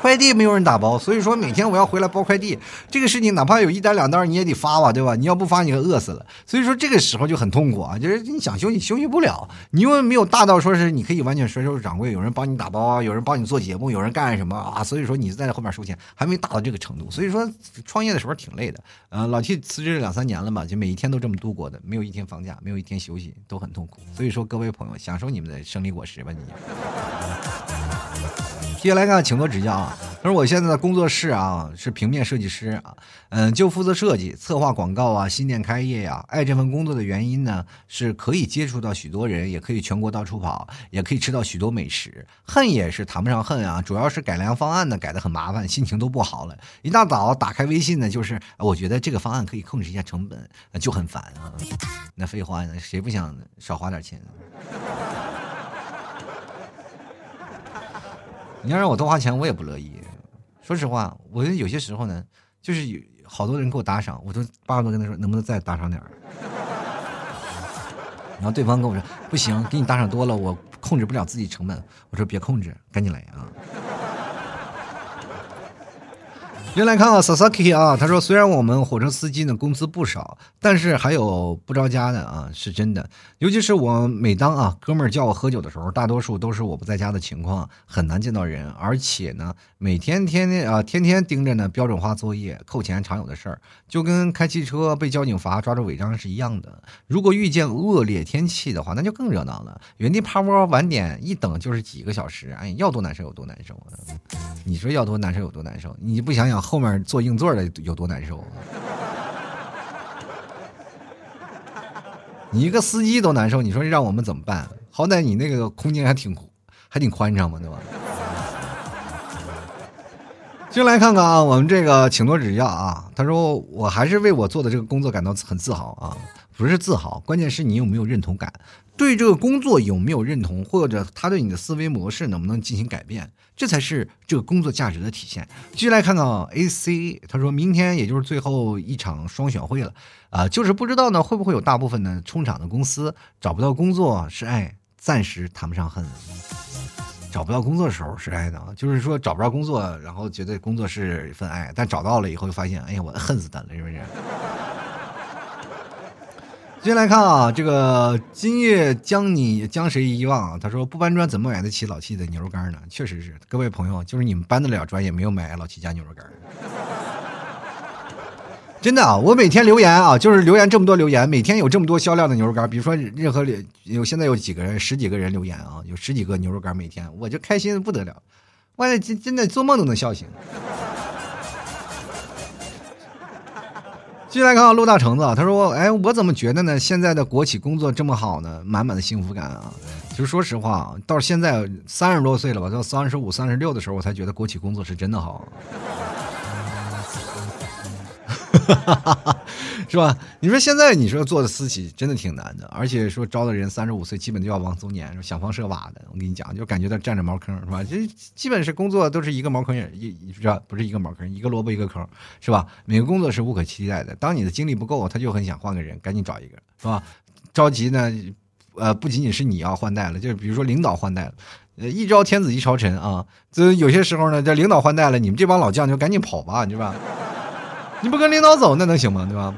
快递没有人打包，所以说每天我要回来包快递，这个事情哪怕有一单两单你也得发吧，对吧？你要不发你就饿死了，所以说这个时候就很痛苦啊，就是你想休息休息不了，你因为没有大到说是你可以完全甩手掌柜，有人帮你打包啊，有人帮你做节目，有人干什么啊，所以说你在后面收钱还没大到这个程度，所以说创业的时候挺累的。呃，老 T 辞职两三年了嘛，就每一天都这么度过的，没有一天放假，没有一天休息，都很痛苦。所以说各位朋友，享受你们的胜利果实吧，你。接下来看，请多指教啊！他说我现在的工作室啊是平面设计师啊，嗯，就负责设计、策划广告啊，新店开业呀。爱这份工作的原因呢，是可以接触到许多人，也可以全国到处跑，也可以吃到许多美食。恨也是谈不上恨啊，主要是改良方案呢改的很麻烦，心情都不好了。一大早打开微信呢，就是我觉得这个方案可以控制一下成本，就很烦啊。那废话呢，谁不想少花点钱？你要让我多花钱，我也不乐意。说实话，我有些时候呢，就是有好多人给我打赏，我都八十多跟他说，能不能再打赏点儿。(laughs) 然后对方跟我说，不行，给你打赏多了，我控制不了自己成本。我说别控制，赶紧来啊。先来看啊 Sasaki 啊，他说虽然我们火车司机呢工资不少，但是还有不着家的啊，是真的。尤其是我每当啊哥们儿叫我喝酒的时候，大多数都是我不在家的情况，很难见到人，而且呢每天天天啊天天盯着呢标准化作业，扣钱常有的事儿，就跟开汽车被交警罚抓住违章是一样的。如果遇见恶劣天气的话，那就更热闹了，原地趴窝晚点一等就是几个小时，哎，要多难受有多难受！你说要多难受有多难受？你不想想。后面坐硬座的有多难受？(laughs) 你一个司机都难受，你说让我们怎么办？好歹你那个空间还挺还挺宽敞嘛，对吧？进来看看啊，我们这个请多指教啊。他说我还是为我做的这个工作感到很自豪啊，不是自豪，关键是你有没有认同感。对这个工作有没有认同，或者他对你的思维模式能不能进行改变，这才是这个工作价值的体现。继续来看看 A C，他说明天也就是最后一场双选会了，啊，就是不知道呢会不会有大部分的冲场的公司找不到工作是爱，暂时谈不上恨。找不到工作的时候是爱的，就是说找不着工作，然后觉得工作是一份爱，但找到了以后就发现，哎呀，我恨死他了，是不是？接下来看啊，这个今夜将你将谁遗忘？他说不搬砖怎么买得起老七的牛肉干呢？确实是，各位朋友，就是你们搬得了砖，也没有买老七家牛肉干。真的啊，我每天留言啊，就是留言这么多留言，每天有这么多销量的牛肉干。比如说任何有现在有几个人，十几个人留言啊，有十几个牛肉干每天，我就开心的不得了，我真真的做梦都能笑醒。继续来看陆大橙子啊，他说：“哎，我怎么觉得呢？现在的国企工作这么好呢？满满的幸福感啊！就是说实话，到现在三十多岁了吧，到三十五、三十六的时候，我才觉得国企工作是真的好。” (laughs) 是吧？你说现在你说做的私企真的挺难的，而且说招的人三十五岁基本就要往中年，想方设法的。我跟你讲，就感觉到占着茅坑，是吧？这基本是工作都是一个茅坑也一，是吧？不是一个茅坑，一个萝卜一个坑，是吧？每个工作是无可替代的。当你的精力不够，他就很想换个人，赶紧找一个，是吧？着急呢，呃，不仅仅是你要换代了，就是比如说领导换代了，一朝天子一朝臣啊，这有些时候呢，这领导换代了，你们这帮老将就赶紧跑吧，是吧？你不跟领导走，那能行吗？对吧？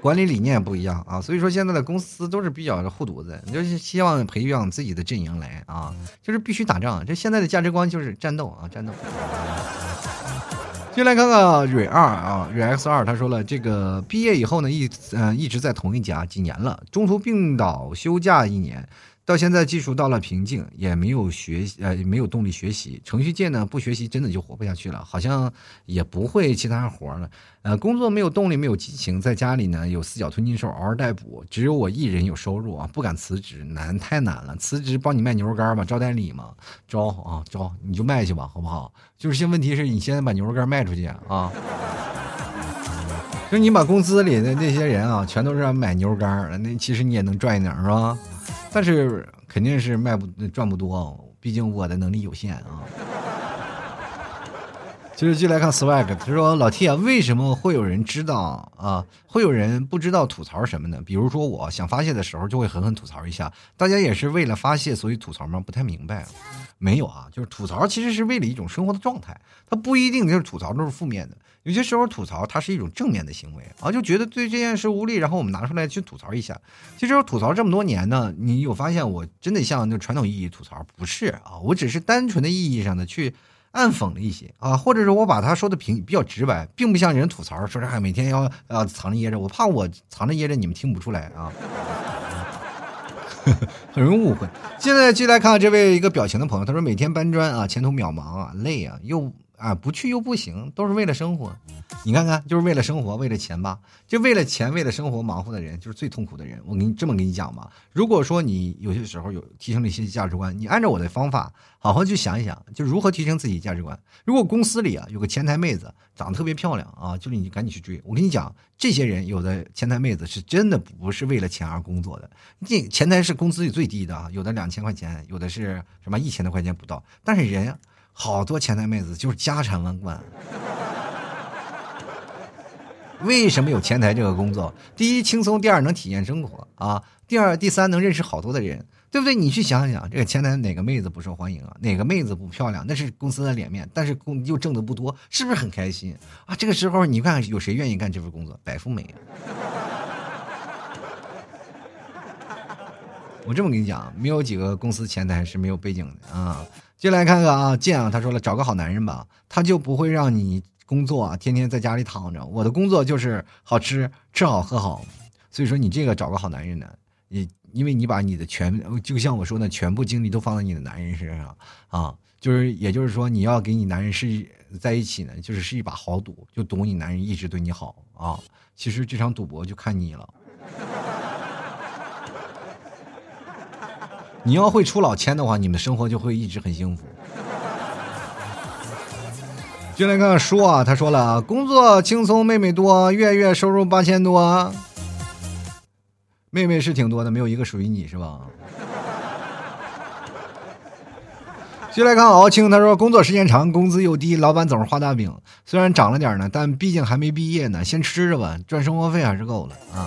管理理念不一样啊，所以说现在的公司都是比较护犊子，就是希望培养自己的阵营来啊，就是必须打仗。这现在的价值观就是战斗啊，战斗。进来看看蕊二啊，蕊 X 二，他说了，这个毕业以后呢，一呃一直在同一家几年了，中途病倒休假一年。到现在技术到了瓶颈，也没有学呃没有动力学习。程序界呢不学习真的就活不下去了，好像也不会其他活了。呃，工作没有动力，没有激情，在家里呢有四脚吞金兽嗷嗷待哺，只有我一人有收入啊，不敢辞职，难太难了。辞职帮你卖牛肉干吧，招代理嘛，招啊招，你就卖去吧，好不好？就是现问题是你现在把牛肉干卖出去啊，就是你把公司里的那些人啊，全都是买牛肉干，那其实你也能赚一点是吧？但是肯定是卖不赚不多，毕竟我的能力有限啊。就是进来看 swag，他说老 T 啊，为什么会有人知道啊？会有人不知道吐槽什么呢？比如说我想发泄的时候，就会狠狠吐槽一下。大家也是为了发泄，所以吐槽吗？不太明白。没有啊，就是吐槽其实是为了一种生活的状态，它不一定就是吐槽都是负面的。有些时候吐槽它是一种正面的行为啊，就觉得对这件事无力，然后我们拿出来去吐槽一下。其实我吐槽这么多年呢，你有发现我真的像那传统意义吐槽不是啊？我只是单纯的意义上的去。暗讽了一些啊，或者是我把他说的平比较直白，并不像人吐槽说这每天要呃藏着掖着，我怕我藏着掖着你们听不出来啊，(laughs) 很容易误会。现在继续来看这位一个表情的朋友，他说每天搬砖啊，前途渺茫啊，累啊，又。啊，不去又不行，都是为了生活。你看看，就是为了生活，为了钱吧。就为了钱，为了生活忙活的人，就是最痛苦的人。我给你这么跟你讲吧，如果说你有些时候有提升了一些价值观，你按照我的方法，好好去想一想，就如何提升自己价值观。如果公司里啊有个前台妹子长得特别漂亮啊，就是你赶紧去追。我跟你讲，这些人有的前台妹子是真的不是为了钱而工作的。这前台是工资最低的啊，有的两千块钱，有的是什么一千多块钱不到，但是人。好多前台妹子就是家产万贯。为什么有前台这个工作？第一轻松，第二能体验生活啊，第二第三能认识好多的人，对不对？你去想想，这个前台哪个妹子不受欢迎啊？哪个妹子不漂亮？那是公司的脸面，但是工又挣的不多，是不是很开心啊？这个时候你看有谁愿意干这份工作？白富美啊。我这么跟你讲，没有几个公司前台是没有背景的啊。进来看看啊，建啊，他说了，找个好男人吧，他就不会让你工作啊，天天在家里躺着。我的工作就是好吃，吃好喝好，所以说你这个找个好男人呢，你因为你把你的全，就像我说的，全部精力都放在你的男人身上啊，就是也就是说，你要给你男人是在一起呢，就是是一把豪赌，就赌你男人一直对你好啊。其实这场赌博就看你了。你要会出老千的话，你们生活就会一直很幸福。进来看看书啊，他说了，工作轻松，妹妹多，月月收入八千多。妹妹是挺多的，没有一个属于你是吧？进来看敖青，他说工作时间长，工资又低，老板总是画大饼。虽然涨了点呢，但毕竟还没毕业呢，先吃着吧，赚生活费还是够了啊。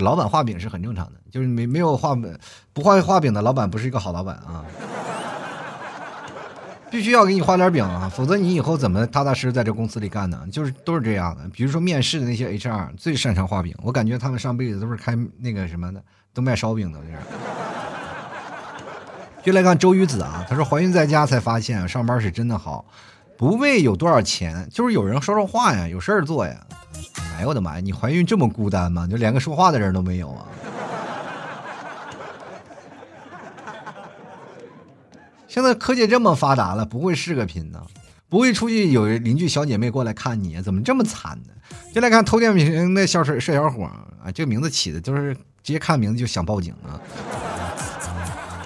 老板画饼是很正常的，就是没没有画饼不画画饼的老板不是一个好老板啊，(laughs) 必须要给你画点饼啊，否则你以后怎么踏踏实实在这公司里干呢？就是都是这样的。比如说面试的那些 HR 最擅长画饼，我感觉他们上辈子都是开那个什么的，都卖烧饼的。这是。就来看周瑜子啊，他说怀孕在家才发现上班是真的好，不为有多少钱，就是有人说说话呀，有事儿做呀。哎呦我的妈呀！你怀孕这么孤单吗？就连个说话的人都没有啊！(laughs) 现在科技这么发达了，不会视个频呢？不会出去有邻居小姐妹过来看你？怎么这么惨呢？就来看偷电瓶的小帅帅小伙啊！这个名字起的就是直接看名字就想报警啊！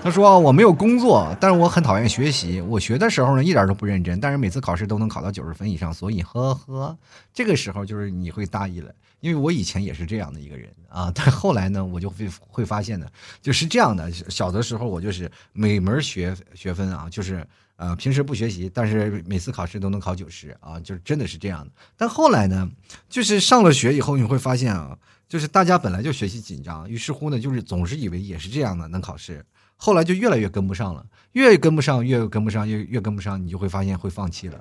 他说：“我没有工作，但是我很讨厌学习。我学的时候呢，一点都不认真，但是每次考试都能考到九十分以上，所以呵呵，这个时候就是你会大意了。因为我以前也是这样的一个人啊，但后来呢，我就会会发现呢，就是这样的。小的时候我就是每门学学分啊，就是呃平时不学习，但是每次考试都能考九十啊，就是真的是这样的。但后来呢，就是上了学以后，你会发现啊，就是大家本来就学习紧张，于是乎呢，就是总是以为也是这样的能考试。”后来就越来越跟不上了，越跟不上，越跟不上，越越跟不上，你就会发现会放弃了。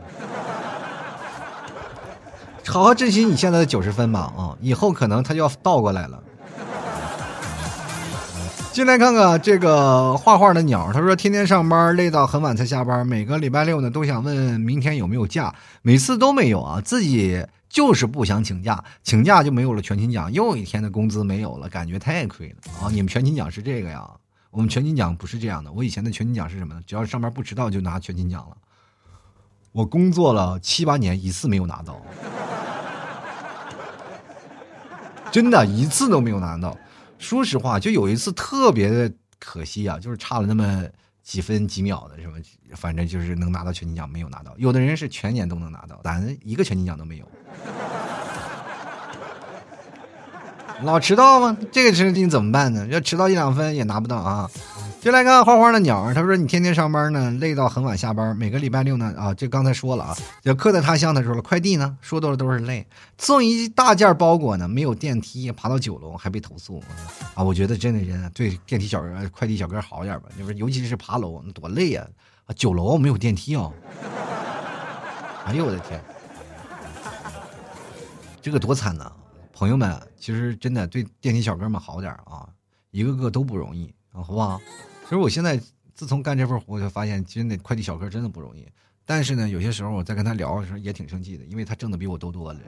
好好珍惜你现在的九十分吧，啊，以后可能他就要倒过来了。进来看看这个画画的鸟，他说天天上班累到很晚才下班，每个礼拜六呢都想问明天有没有假，每次都没有啊，自己就是不想请假，请假就没有了全勤奖，又一天的工资没有了，感觉太亏了啊！你们全勤奖是这个呀？我们全勤奖不是这样的，我以前的全勤奖是什么呢？只要上班不迟到就拿全勤奖了。我工作了七八年，一次没有拿到，真的一次都没有拿到。说实话，就有一次特别的可惜啊，就是差了那么几分几秒的什么，反正就是能拿到全勤奖没有拿到。有的人是全年都能拿到，咱一个全勤奖都没有。老迟到吗？这个事情怎么办呢？要迟到一两分也拿不到啊。就来看花花的鸟，他说你天天上班呢，累到很晚下班。每个礼拜六呢，啊，这刚才说了啊，要客在他乡。他说了，快递呢，说多了都是累。送一大件包裹呢，没有电梯，爬到九楼还被投诉啊！我觉得真的人对电梯小哥、快递小哥好点吧，就是尤其是爬楼，多累呀！啊，九楼没有电梯啊！哎呦我的天，这个多惨呐！朋友们，其实真的对电梯小哥们好点啊，一个个都不容易啊，好不好？其实我现在自从干这份活，我就发现真的快递小哥真的不容易。但是呢，有些时候我在跟他聊的时候也挺生气的，因为他挣的比我多多了。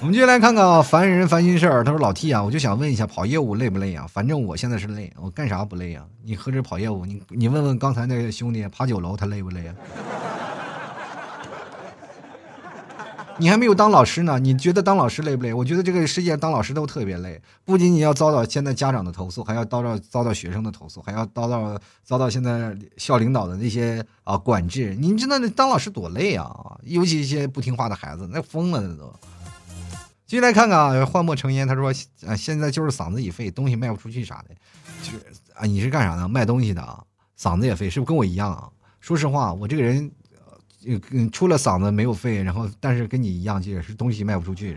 我们接下来看看啊烦人烦心事儿。他说：“老 T 啊，我就想问一下，跑业务累不累啊？反正我现在是累，我干啥不累啊？你何止跑业务，你你问问刚才那个兄弟爬九楼，他累不累啊？”你还没有当老师呢，你觉得当老师累不累？我觉得这个世界当老师都特别累，不仅仅要遭到现在家长的投诉，还要遭到遭到学生的投诉，还要遭到遭到现在校领导的那些啊管制。你知道那当老师多累啊？尤其一些不听话的孩子，那疯了那都。继续来看看啊，幻墨成烟，他说啊，现在就是嗓子已废，东西卖不出去啥的，就啊，你是干啥的？卖东西的啊，嗓子也废，是不是跟我一样啊？说实话，我这个人。嗯，除了嗓子没有肺，然后但是跟你一样，也是东西卖不出去，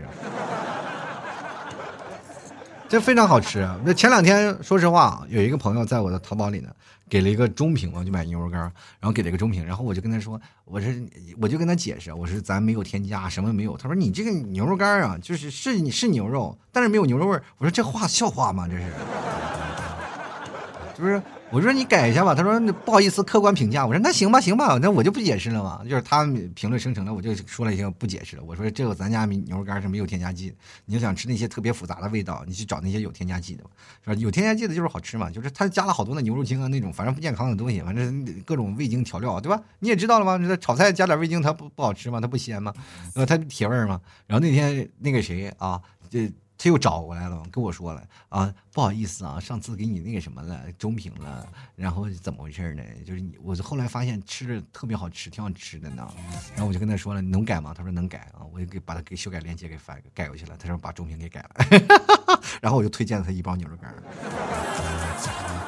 这非常好吃。那前两天，说实话，有一个朋友在我的淘宝里呢，给了一个中评，我就买牛肉干，然后给了一个中评，然后我就跟他说，我是我就跟他解释，我说咱没有添加，什么没有。他说你这个牛肉干啊，就是是你是牛肉，但是没有牛肉味我说这话笑话吗？这是，(laughs) 是不是？我说你改一下吧，他说不好意思，客观评价。我说那行吧，行吧，那我就不解释了嘛。就是他评论生成了，我就说了一些不解释了。我说这个咱家牛肉干是没有添加剂，你要想吃那些特别复杂的味道，你去找那些有添加剂的，是吧？有添加剂的就是好吃嘛，就是他加了好多的牛肉精啊那种，反正不健康的东西，反正各种味精调料，对吧？你也知道了吗？炒菜加点味精，它不不好吃吗？它不鲜吗？呃，它铁味儿吗？然后那天那个谁啊，这。他又找过来了，跟我说了啊，不好意思啊，上次给你那个什么了，中评了，然后怎么回事呢？就是你，我后来发现吃着特别好吃，挺好吃的呢。然后我就跟他说了，能改吗？他说能改啊，我就给把他给修改链接给发改过去了。他说把中评给改了，(laughs) 然后我就推荐了他一包牛肉干。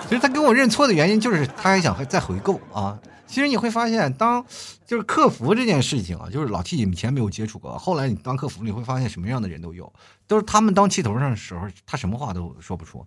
其实他跟我认错的原因就是他还想再回购啊。其实你会发现，当就是客服这件事情啊，就是老 T 以前没有接触过，后来你当客服，你会发现什么样的人都有。都是他们当气头上的时候，他什么话都说不出，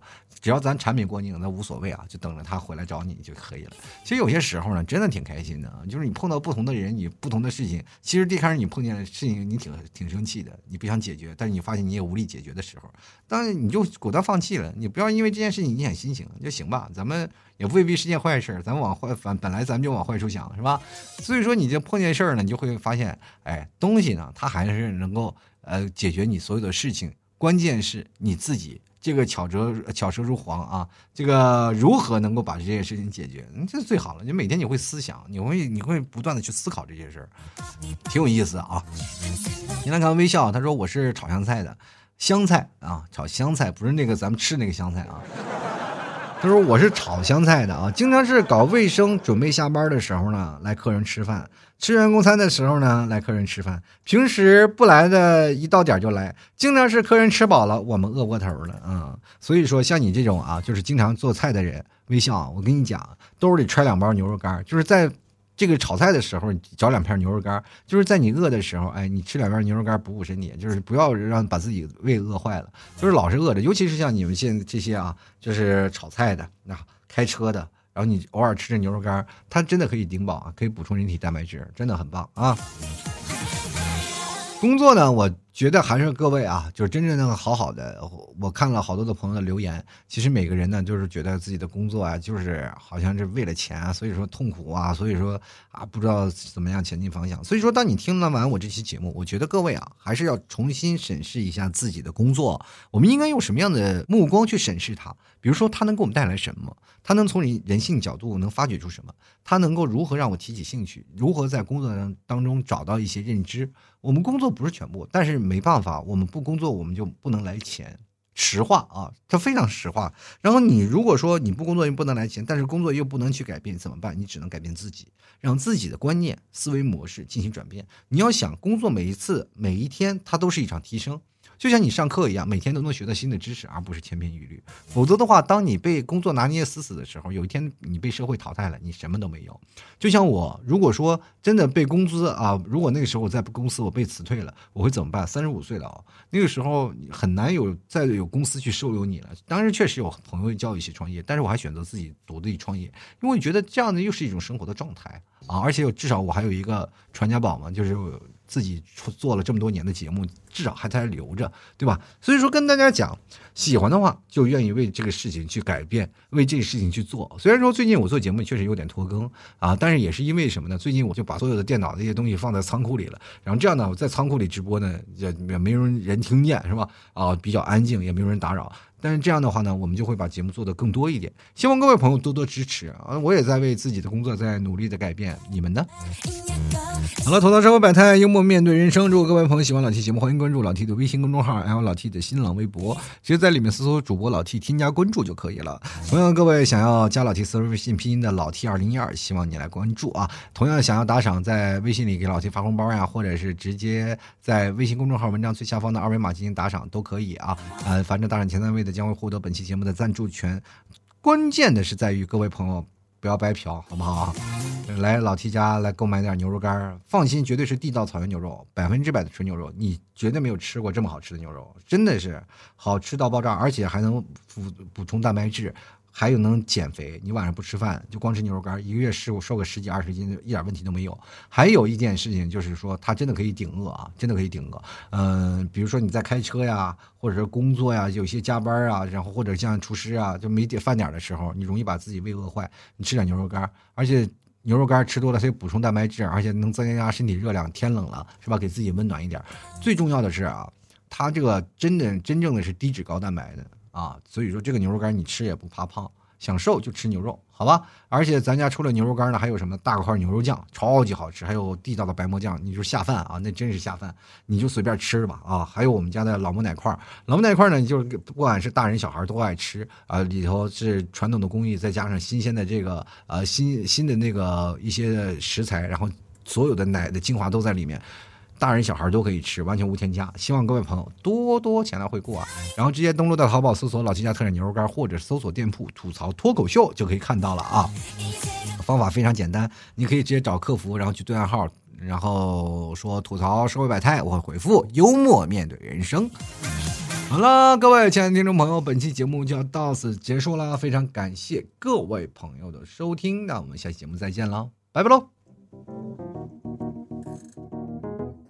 只要咱产品过硬，那无所谓啊，就等着他回来找你就可以了。其实有些时候呢，真的挺开心的，就是你碰到不同的人，你不同的事情，其实一开始你碰见的事情，你挺挺生气的，你不想解决，但是你发现你也无力解决的时候，当然你就果断放弃了，你不要因为这件事情影响心情就行吧。咱们也未必是件坏事，咱们往坏反本来咱们就往坏处想，是吧？所以说你就碰见事儿呢，你就会发现，哎，东西呢，它还是能够呃解决你所有的事情。关键是你自己这个巧舌巧舌如簧啊，这个如何能够把这件事情解决？这是最好了。你每天你会思想，你会你会不断的去思考这些事儿，挺有意思啊。你来看微笑，他说我是炒香菜的，香菜啊，炒香菜不是那个咱们吃那个香菜啊。他说我是炒香菜的啊，经常是搞卫生，准备下班的时候呢来客人吃饭。吃员工餐的时候呢，来客人吃饭；平时不来的，一到点就来。经常是客人吃饱了，我们饿过头了啊。所以说，像你这种啊，就是经常做菜的人，微笑，我跟你讲，兜里揣两包牛肉干，就是在这个炒菜的时候你找两片牛肉干，就是在你饿的时候，哎，你吃两片牛肉干补补身体，就是不要让把自己胃饿坏了，就是老是饿着。尤其是像你们现在这些啊，就是炒菜的、那开车的。然后你偶尔吃吃牛肉干，它真的可以顶饱啊，可以补充人体蛋白质，真的很棒啊。工作呢，我觉得还是各位啊，就是真正的好好的。我看了好多的朋友的留言，其实每个人呢，就是觉得自己的工作啊，就是好像是为了钱啊，所以说痛苦啊，所以说啊，不知道怎么样前进方向。所以说，当你听了完我这期节目，我觉得各位啊，还是要重新审视一下自己的工作，我们应该用什么样的目光去审视它？比如说，它能给我们带来什么？它能从人人性角度能发掘出什么？它能够如何让我提起兴趣？如何在工作当当中找到一些认知？我们工作不是全部，但是没办法，我们不工作我们就不能来钱。实话啊，它非常实话。然后你如果说你不工作又不能来钱，但是工作又不能去改变，怎么办？你只能改变自己，让自己的观念、思维模式进行转变。你要想工作每一次、每一天，它都是一场提升。就像你上课一样，每天都能学到新的知识，而不是千篇一律。否则的话，当你被工作拿捏死死的时候，有一天你被社会淘汰了，你什么都没有。就像我，如果说真的被工资啊，如果那个时候我在公司我被辞退了，我会怎么办？三十五岁了啊，那个时候很难有再有公司去收留你了。当然，确实有朋友教一起创业，但是我还选择自己独立创业，因为我觉得这样的又是一种生活的状态啊，而且至少我还有一个传家宝嘛，就是。自己做了这么多年的节目，至少还在留着，对吧？所以说跟大家讲，喜欢的话就愿意为这个事情去改变，为这个事情去做。虽然说最近我做节目确实有点拖更啊，但是也是因为什么呢？最近我就把所有的电脑这些东西放在仓库里了，然后这样呢，我在仓库里直播呢，也也没有人听见，是吧？啊，比较安静，也没有人打扰。但是这样的话呢，我们就会把节目做得更多一点。希望各位朋友多多支持啊！我也在为自己的工作在努力的改变，你们呢？好了，吐槽生活百态，幽默面对人生。如果各位朋友喜欢老 T 节目，欢迎关注老 T 的微信公众号，还有老 T 的新浪微博，直接在里面搜索主播老 T，添加关注就可以了。同样，各位想要加老 T (laughs) 私人微信拼音的老 T 二零一二，希望你来关注啊！同样想要打赏，在微信里给老 T 发红包呀，或者是直接在微信公众号文章最下方的二维码进行打赏都可以啊！呃，反正打赏前三位的。将会获得本期节目的赞助权，关键的是在于各位朋友不要白嫖，好不好？来老 T 家来购买点牛肉干，放心，绝对是地道草原牛肉，百分之百的纯牛肉，你绝对没有吃过这么好吃的牛肉，真的是好吃到爆炸，而且还能补补充蛋白质。还有能减肥，你晚上不吃饭就光吃牛肉干，一个月瘦瘦个十几二十斤，一点问题都没有。还有一件事情就是说，它真的可以顶饿啊，真的可以顶饿。嗯，比如说你在开车呀，或者是工作呀，有些加班啊，然后或者像厨师啊，就没点饭点的时候，你容易把自己胃饿坏。你吃点牛肉干，而且牛肉干吃多了，它补充蛋白质，而且能增加身体热量。天冷了是吧？给自己温暖一点。最重要的是啊，它这个真的真正的是低脂高蛋白的。啊，所以说这个牛肉干你吃也不怕胖，想瘦就吃牛肉，好吧？而且咱家除了牛肉干呢，还有什么大块牛肉酱，超级好吃，还有地道的白馍酱，你就下饭啊，那真是下饭，你就随便吃吧啊！还有我们家的老母奶块，老母奶块呢，就是不管是大人小孩都爱吃啊，里头是传统的工艺，再加上新鲜的这个呃新新的那个一些食材，然后所有的奶的精华都在里面。大人小孩都可以吃，完全无添加。希望各位朋友多多前来惠顾啊！然后直接登录到淘宝搜索“老七家特产牛肉干”，或者搜索店铺“吐槽脱口秀”就可以看到了啊。方法非常简单，你可以直接找客服，然后去对暗号，然后说“吐槽社会百态”，我会回复“幽默面对人生”。好了，各位亲爱的听众朋友，本期节目就要到此结束了，非常感谢各位朋友的收听，那我们下期节目再见了，拜拜喽！